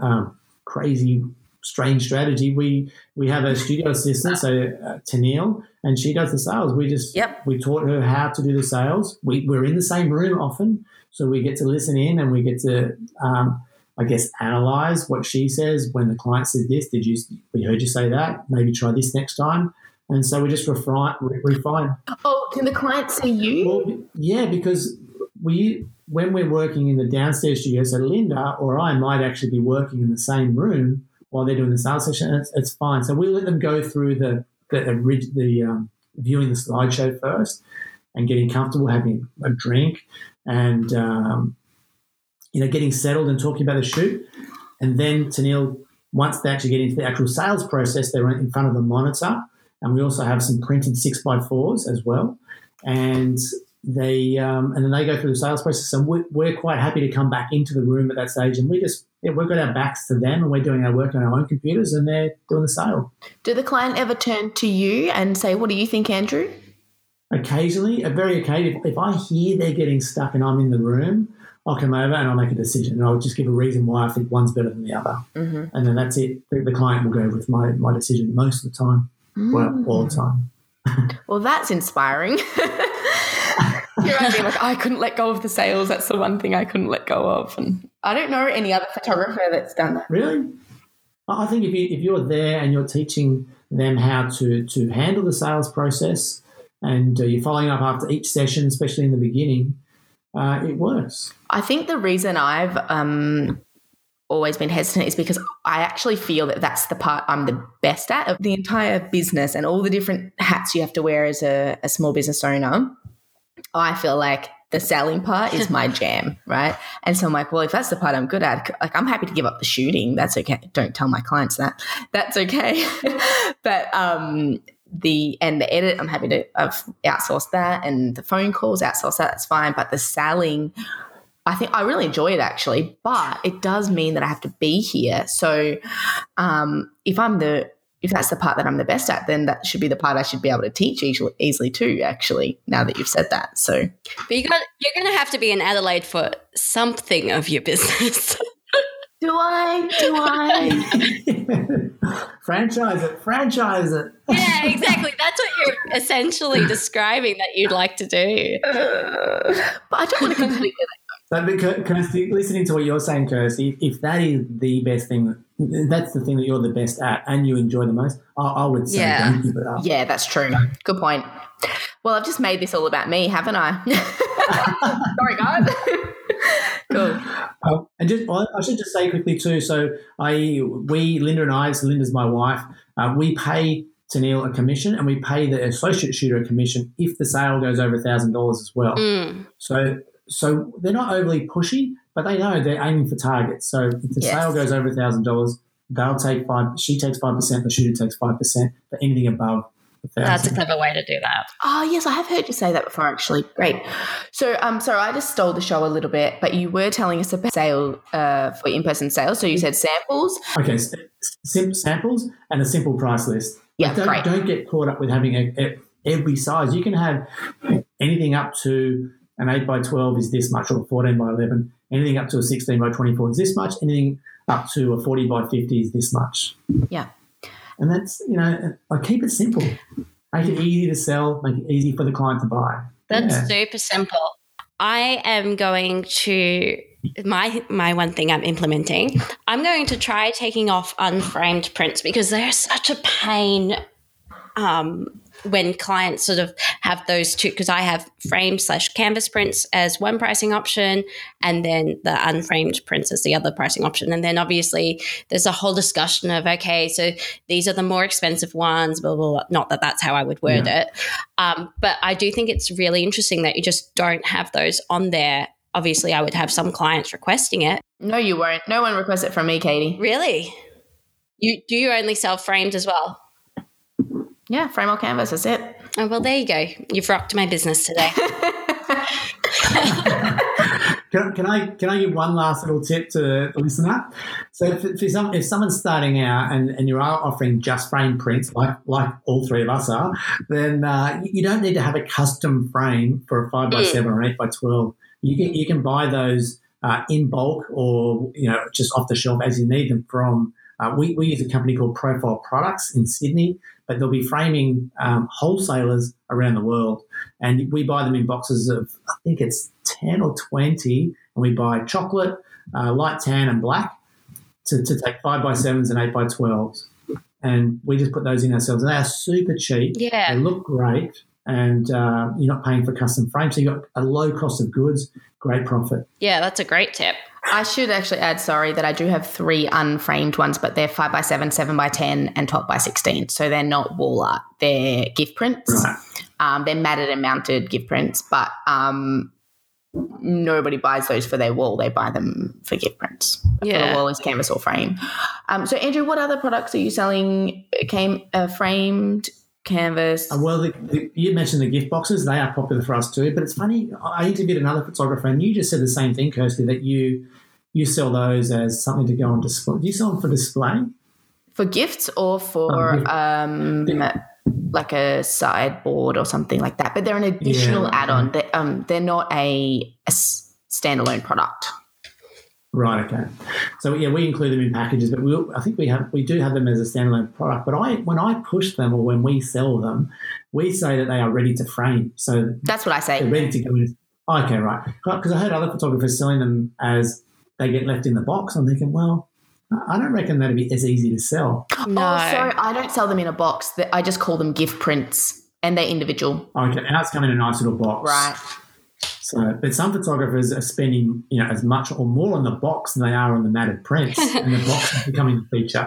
um, crazy strange strategy. We we have a studio assistant, so uh, Tennille, and she does the sales. We just yep. we taught her how to do the sales. We we're in the same room often, so we get to listen in and we get to. Um, I guess analyze what she says when the client said this. Did you? We heard you say that. Maybe try this next time. And so we just refine. refine. Oh, can the client see you? Well, yeah, because we when we're working in the downstairs studio, so Linda or I might actually be working in the same room while they're doing the sales session. It's, it's fine. So we let them go through the the, the um, viewing the slideshow first and getting comfortable, having a drink, and um, you know getting settled and talking about the shoot. And then Tennille, once they actually get into the actual sales process, they're in front of the monitor, and we also have some printed six by fours as well. And they um, and then they go through the sales process, and we're, we're, quite happy to come back into the room at that stage, and we just yeah, we've got our backs to them, and we're doing our work on our own computers, and they're doing the sale. Do the client ever turn to you and say, "What do you think, Andrew?" Occasionally, very occasionally, if I hear they're getting stuck and I'm in the room, I'll come over and I'll make a decision, and I'll just give a reason why I think one's better than the other, mm-hmm. and then that's it. The, client will go with my my decision most of the time, mm. well, all the time. well, that's inspiring. Here I like, I couldn't let go of the sales. That's the one thing I couldn't let go of. And I don't know any other photographer that's done that. Really? I think if you if you're there and you're teaching them how to to handle the sales process, and uh, you're following up after each session, especially in the beginning, uh, it works. I think the reason I've um, always been hesitant is because I actually feel that that's the part I'm the best at of the entire business and all the different hats you have to wear as a, a small business owner. I feel like the selling part is my jam, right? And so I'm like, well, if that's the part I'm good at, like I'm happy to give up the shooting. That's okay. Don't tell my clients that. That's okay. but um the and the edit, I'm happy to I've outsourced that and the phone calls, outsource that, that's fine. But the selling, I think I really enjoy it actually, but it does mean that I have to be here. So um if I'm the if that's the part that I'm the best at, then that should be the part I should be able to teach easily, easily too. Actually, now that you've said that, so but you got you're going to have to be in Adelaide for something of your business. Do I? Do I? franchise it. Franchise it. yeah, exactly. That's what you're essentially describing that you'd like to do. Uh, but I don't want to completely but Kirsty, listening to what you're saying, Kirsty, if that is the best thing, that's the thing that you're the best at and you enjoy the most, I, I would say yeah. don't give it up. Yeah, that's true. Good point. Well, I've just made this all about me, haven't I? Sorry, guys. cool. Uh, and just, I should just say quickly too. So, I, we, Linda and I, so Linda's my wife, uh, we pay Tennille a commission, and we pay the associate shooter a commission if the sale goes over a thousand dollars as well. Mm. So so they're not overly pushy, but they know they're aiming for targets. So if the yes. sale goes over a thousand dollars, they'll take five. She takes five percent. The shooter takes five percent. But anything above. That's a clever way to do that. Oh yes, I have heard you say that before. Actually, great. So, um, sorry, I just stole the show a little bit, but you were telling us about sale uh, for in-person sales. So you said samples. Okay, sim- samples and a simple price list. Yeah, don't, great. Don't get caught up with having a, a, every size. You can have anything up to an 8 by 12 is this much, or 14 by 11. Anything up to a 16 by 24 is this much. Anything up to a 40 by 50 is this much. Yeah. And that's, you know, I keep it simple. Make it easy to sell, make it easy for the client to buy. That's yeah. super simple. I am going to my my one thing I'm implementing. I'm going to try taking off unframed prints because they're such a pain um, when clients sort of have those two, because I have frame slash canvas prints as one pricing option, and then the unframed prints as the other pricing option. And then obviously there's a whole discussion of, okay, so these are the more expensive ones, blah, blah, blah. Not that that's how I would word yeah. it. Um, but I do think it's really interesting that you just don't have those on there. Obviously, I would have some clients requesting it. No, you won't. No one requests it from me, Katie. Really? You do you only sell framed as well? Yeah, frame or canvas. That's it. Oh well, there you go. You've rocked my business today. can, can, I can I give one last little tip to the listener? So if, if, some, if someone's starting out and, and you are offering just frame prints, like like all three of us are, then uh, you don't need to have a custom frame for a five by mm. seven or eight by twelve. You can you can buy those uh, in bulk or you know just off the shelf as you need them from Uh, we, we use a company called Profile Products in Sydney, but they'll be framing um, wholesalers around the world. And we buy them in boxes of, I think it's 10 or 20, and we buy chocolate, uh, light tan, and black to, to take 5 by 7s and 8 by 12s and we just put those in ourselves. And they are super cheap. Yeah. They look great and uh, you're not paying for custom frames. So you've got a low cost of goods, great profit. Yeah, that's a great tip. I should actually add, sorry, that I do have three unframed ones, but they're 5 by 7 7 by 10 and 12 by 16 So they're not wall art, they're gift prints. Right. Um, they're matted and mounted gift prints, but um, nobody buys those for their wall. They buy them for gift prints. Yeah. For the wall is canvas or frame. Um, so, Andrew, what other products are you selling? Came uh, framed canvas. Uh, well, the, the, you mentioned the gift boxes; they are popular for us too. But it's funny. I interviewed another photographer, and you just said the same thing, Kirsty, that you you sell those as something to go on display. Do you sell them for display? For gifts or for Oh, gift. um, like a sideboard or something like that. But they're an additional Yeah. add-on. They, um, they're not a standalone product. Right. Okay. So yeah, we include them in packages, but we I think we have we do have them as a standalone product. But I when I push them or when we sell them, we say that they are ready to frame. So That's what I say. they're ready to go in. Okay, right. Because I heard other photographers selling them as they get left in the box. I'm thinking, well, I don't reckon that'd be as easy to sell. No. Oh, sorry, I don't sell them in a box. Th- I just call them gift prints, and they're individual. Okay, and that's come in a nice little box. Right. So, but some photographers are spending, you know, as much or more on the box than they are on the matted prints, and the box is becoming a feature.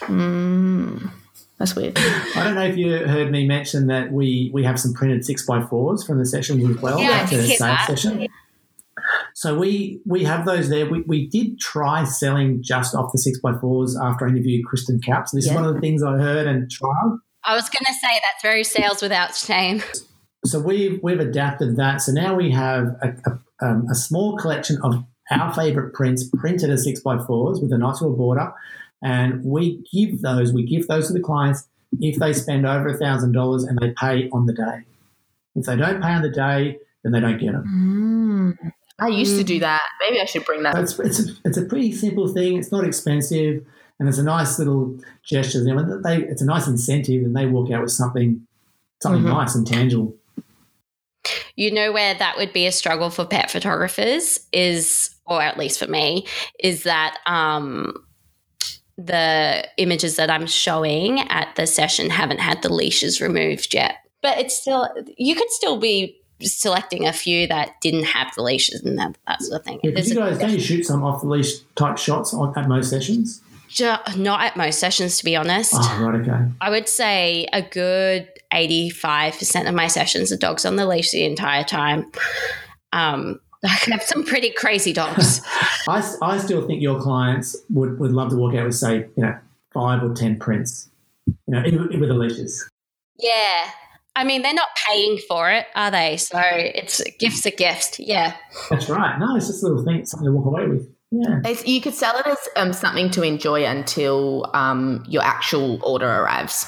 Mm, that's weird. I don't know if you heard me mention that we we have some printed six by fours from the sessions as well. Yeah, I That's did a hear sales that. session. So we we have those there. We, we did try selling just off the six by fours after I interviewed Kristen Kalp. This Yeah. is one of the things I heard and tried. I was going to say that's very sales without shame. So we've we've adapted that. So now we have a, a, um, a small collection of our favourite prints printed as six by fours with a nice little border, and we give those we give those to the clients if they spend over a thousand dollars and they pay on the day. If they don't pay on the day, then they don't get them. Mm. I used to do that. Maybe I should bring that. So it's it's a, it's a pretty simple thing. It's not expensive, and it's a nice little gesture. You know, they it's a nice incentive, and they walk out with something something Mhm. nice and tangible. You know where that would be a struggle for pet photographers is, or at least for me, is that um, the images that I'm showing at the session haven't had the leashes removed yet. But it's still, you could still be selecting a few that didn't have the leashes and that, that sort of thing. Yeah, you guys don't you shoot some off the leash type shots on, at most sessions? Ju- not at most sessions, to be honest. Oh, right, okay. I would say a good 85% of my sessions are dogs on the leash the entire time. Um, I can have some pretty crazy dogs. I, I still think your clients would, would love to walk out with, say, you know, five or 10 prints, you know, in- with the leashes. yeah. I mean, they're not paying for it, are they? So it's gifts a gift. Yeah. That's right. No, it's just a little thing, something to walk away with. Yeah. It's, you could sell it as um, something to enjoy until um, your actual order arrives.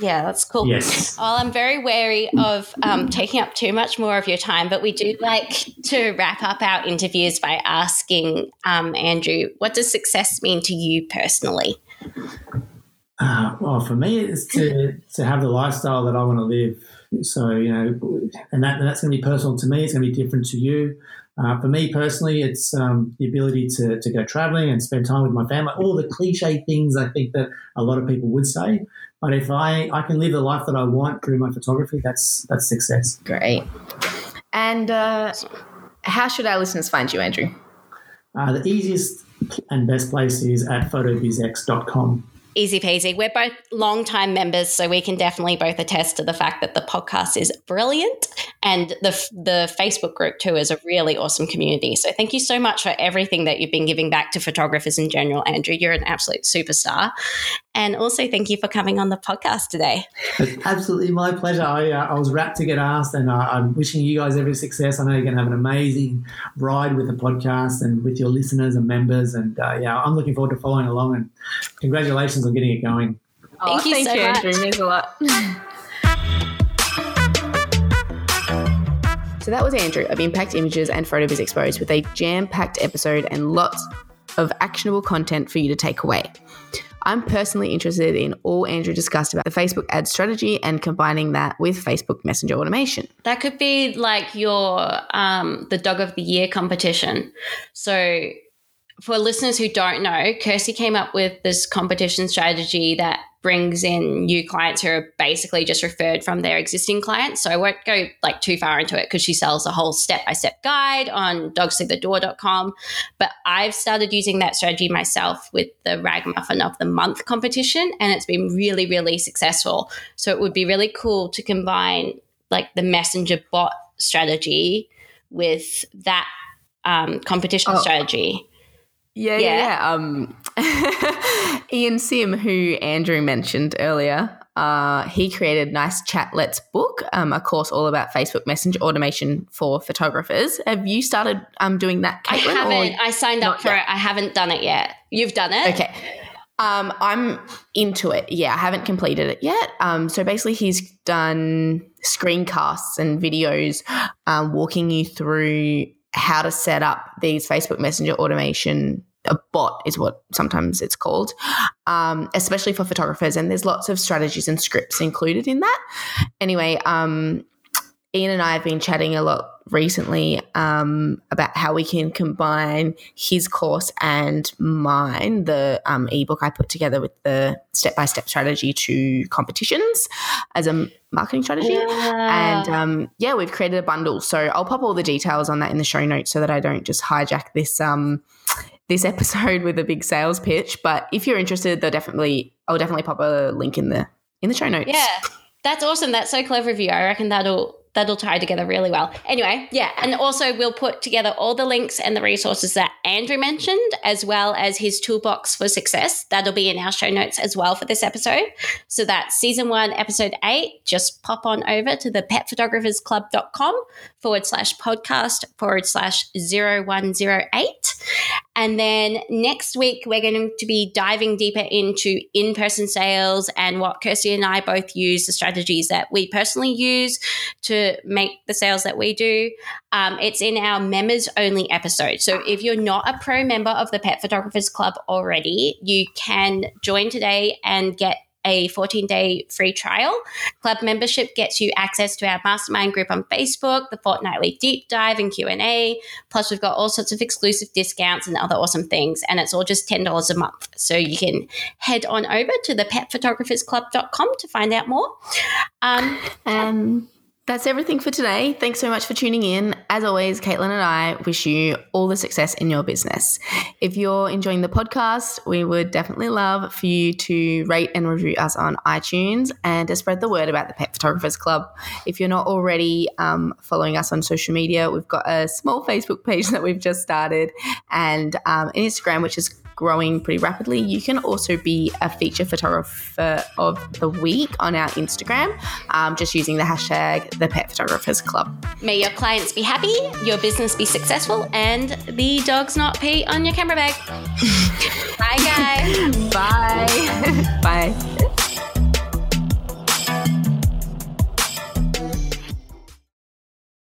Yeah, that's cool. Yes. Well, I'm very wary of um, taking up too much more of your time, but we do like to wrap up our interviews by asking um, Andrew, what does success mean to you personally? Uh, well, for me, it's to, to have the lifestyle that I want to live. So, you know, and, that, and that's going to be personal to me. It's going to be different to you. Uh, for me personally, it's um, the ability to, to go traveling and spend time with my family. All the cliche things I think that a lot of people would say. But if I, I can live the life that I want through my photography, that's that's success. Great. And uh, how should our listeners find you, Andrew? Uh, the easiest and best place is at photobizx.com. Easy peasy. We're both long-time members, so we can definitely both attest to the fact that the podcast is brilliant, and the the Facebook group too is a really awesome community. So thank you so much for everything that you've been giving back to photographers in general, Andrew. You're an absolute superstar, and also thank you for coming on the podcast today. It's absolutely my pleasure. I, uh, I was rapt to get asked, and uh, I'm wishing you guys every success. I know you're going to have an amazing ride with the podcast and with your listeners and members. And uh, yeah, I'm looking forward to following along. And congratulations on getting it going. Thank you thank so you, much. Andrew. Means a lot. So that was Andrew of Impact Images and Photobiz Xposed with a jam-packed episode and lots of actionable content for you to take away. I'm personally interested in all Andrew discussed about the Facebook ad strategy and combining that with Facebook Messenger automation. That could be like your um, the dog of the year competition. So for listeners who don't know, Kirsty came up with this competition strategy that brings in new clients who are basically just referred from their existing clients. So I won't go like too far into it because she sells a whole step by step guide on dogsthroughthedoor.com. But I've started using that strategy myself with the Ragamuffin of the Month competition, and it's been really, really successful. So it would be really cool to combine like the messenger bot strategy with that um, competition oh. strategy. Yeah, yeah. yeah. Um, Ian Sim, who Andrew mentioned earlier, uh, he created Nice Chat Let's Book, um, a course all about Facebook Messenger automation for photographers. Have you started um, doing that, Caitlin? I haven't. I signed up for yet? it. I haven't done it yet. You've done it? Okay. Um, I'm into it. Yeah, I haven't completed it yet. Um, so basically, he's done screencasts and videos um, walking you through how to set up these Facebook Messenger automation a bot is what sometimes it's called, um, especially for photographers. And there's lots of strategies and scripts included in that. Anyway, um, Ian and I have been chatting a lot recently um, about how we can combine his course and mine, the um, ebook I put together with the step by step strategy to competitions as a marketing strategy. Yeah. And um, yeah, we've created a bundle. So I'll pop all the details on that in the show notes so that I don't just hijack this um, this episode with a big sales pitch. But if you're interested, they'll definitely I'll definitely pop a link in the in the show notes. Yeah. That's awesome. That's so clever of you. I reckon that'll that'll tie together really well. Anyway, yeah, and also we'll put together all the links and the resources that Andrew mentioned, as well as his toolbox for success. That'll be in our show notes as well for this episode. So that's season one, episode eight. Just pop on over to the petphotographersclub.com forward slash podcast forward slash 0108. And then next week, we're going to be diving deeper into in person sales and what Kirsty and I both use, the strategies that we personally use to make the sales that we do. Um, it's in our members only episode. So if you're not a pro member of the Pet Photographers Club already, you can join today and get a 14 day free trial. Club membership gets you access to our mastermind group on Facebook, the fortnightly deep dive and Q&A. Plus we've got all sorts of exclusive discounts and other awesome things. And it's all just $10 a month. So you can head on over to the petphotographersclub.com to find out more. Um, um that's everything for today. Thanks so much for tuning in. As always, Caitlin and I wish you all the success in your business. If you're enjoying the podcast, we would definitely love for you to rate and review us on iTunes and to spread the word about the Pet Photographers Club. If you're not already um, following us on social media, we've got a small Facebook page that we've just started and um, Instagram, which is growing pretty rapidly. You can also be a feature photographer of the week on our Instagram, um, just using the hashtag the Pet Photographers Club. May your clients be happy, your business be successful, and the dogs not pee on your camera bag. Bye, guys. Bye. Bye.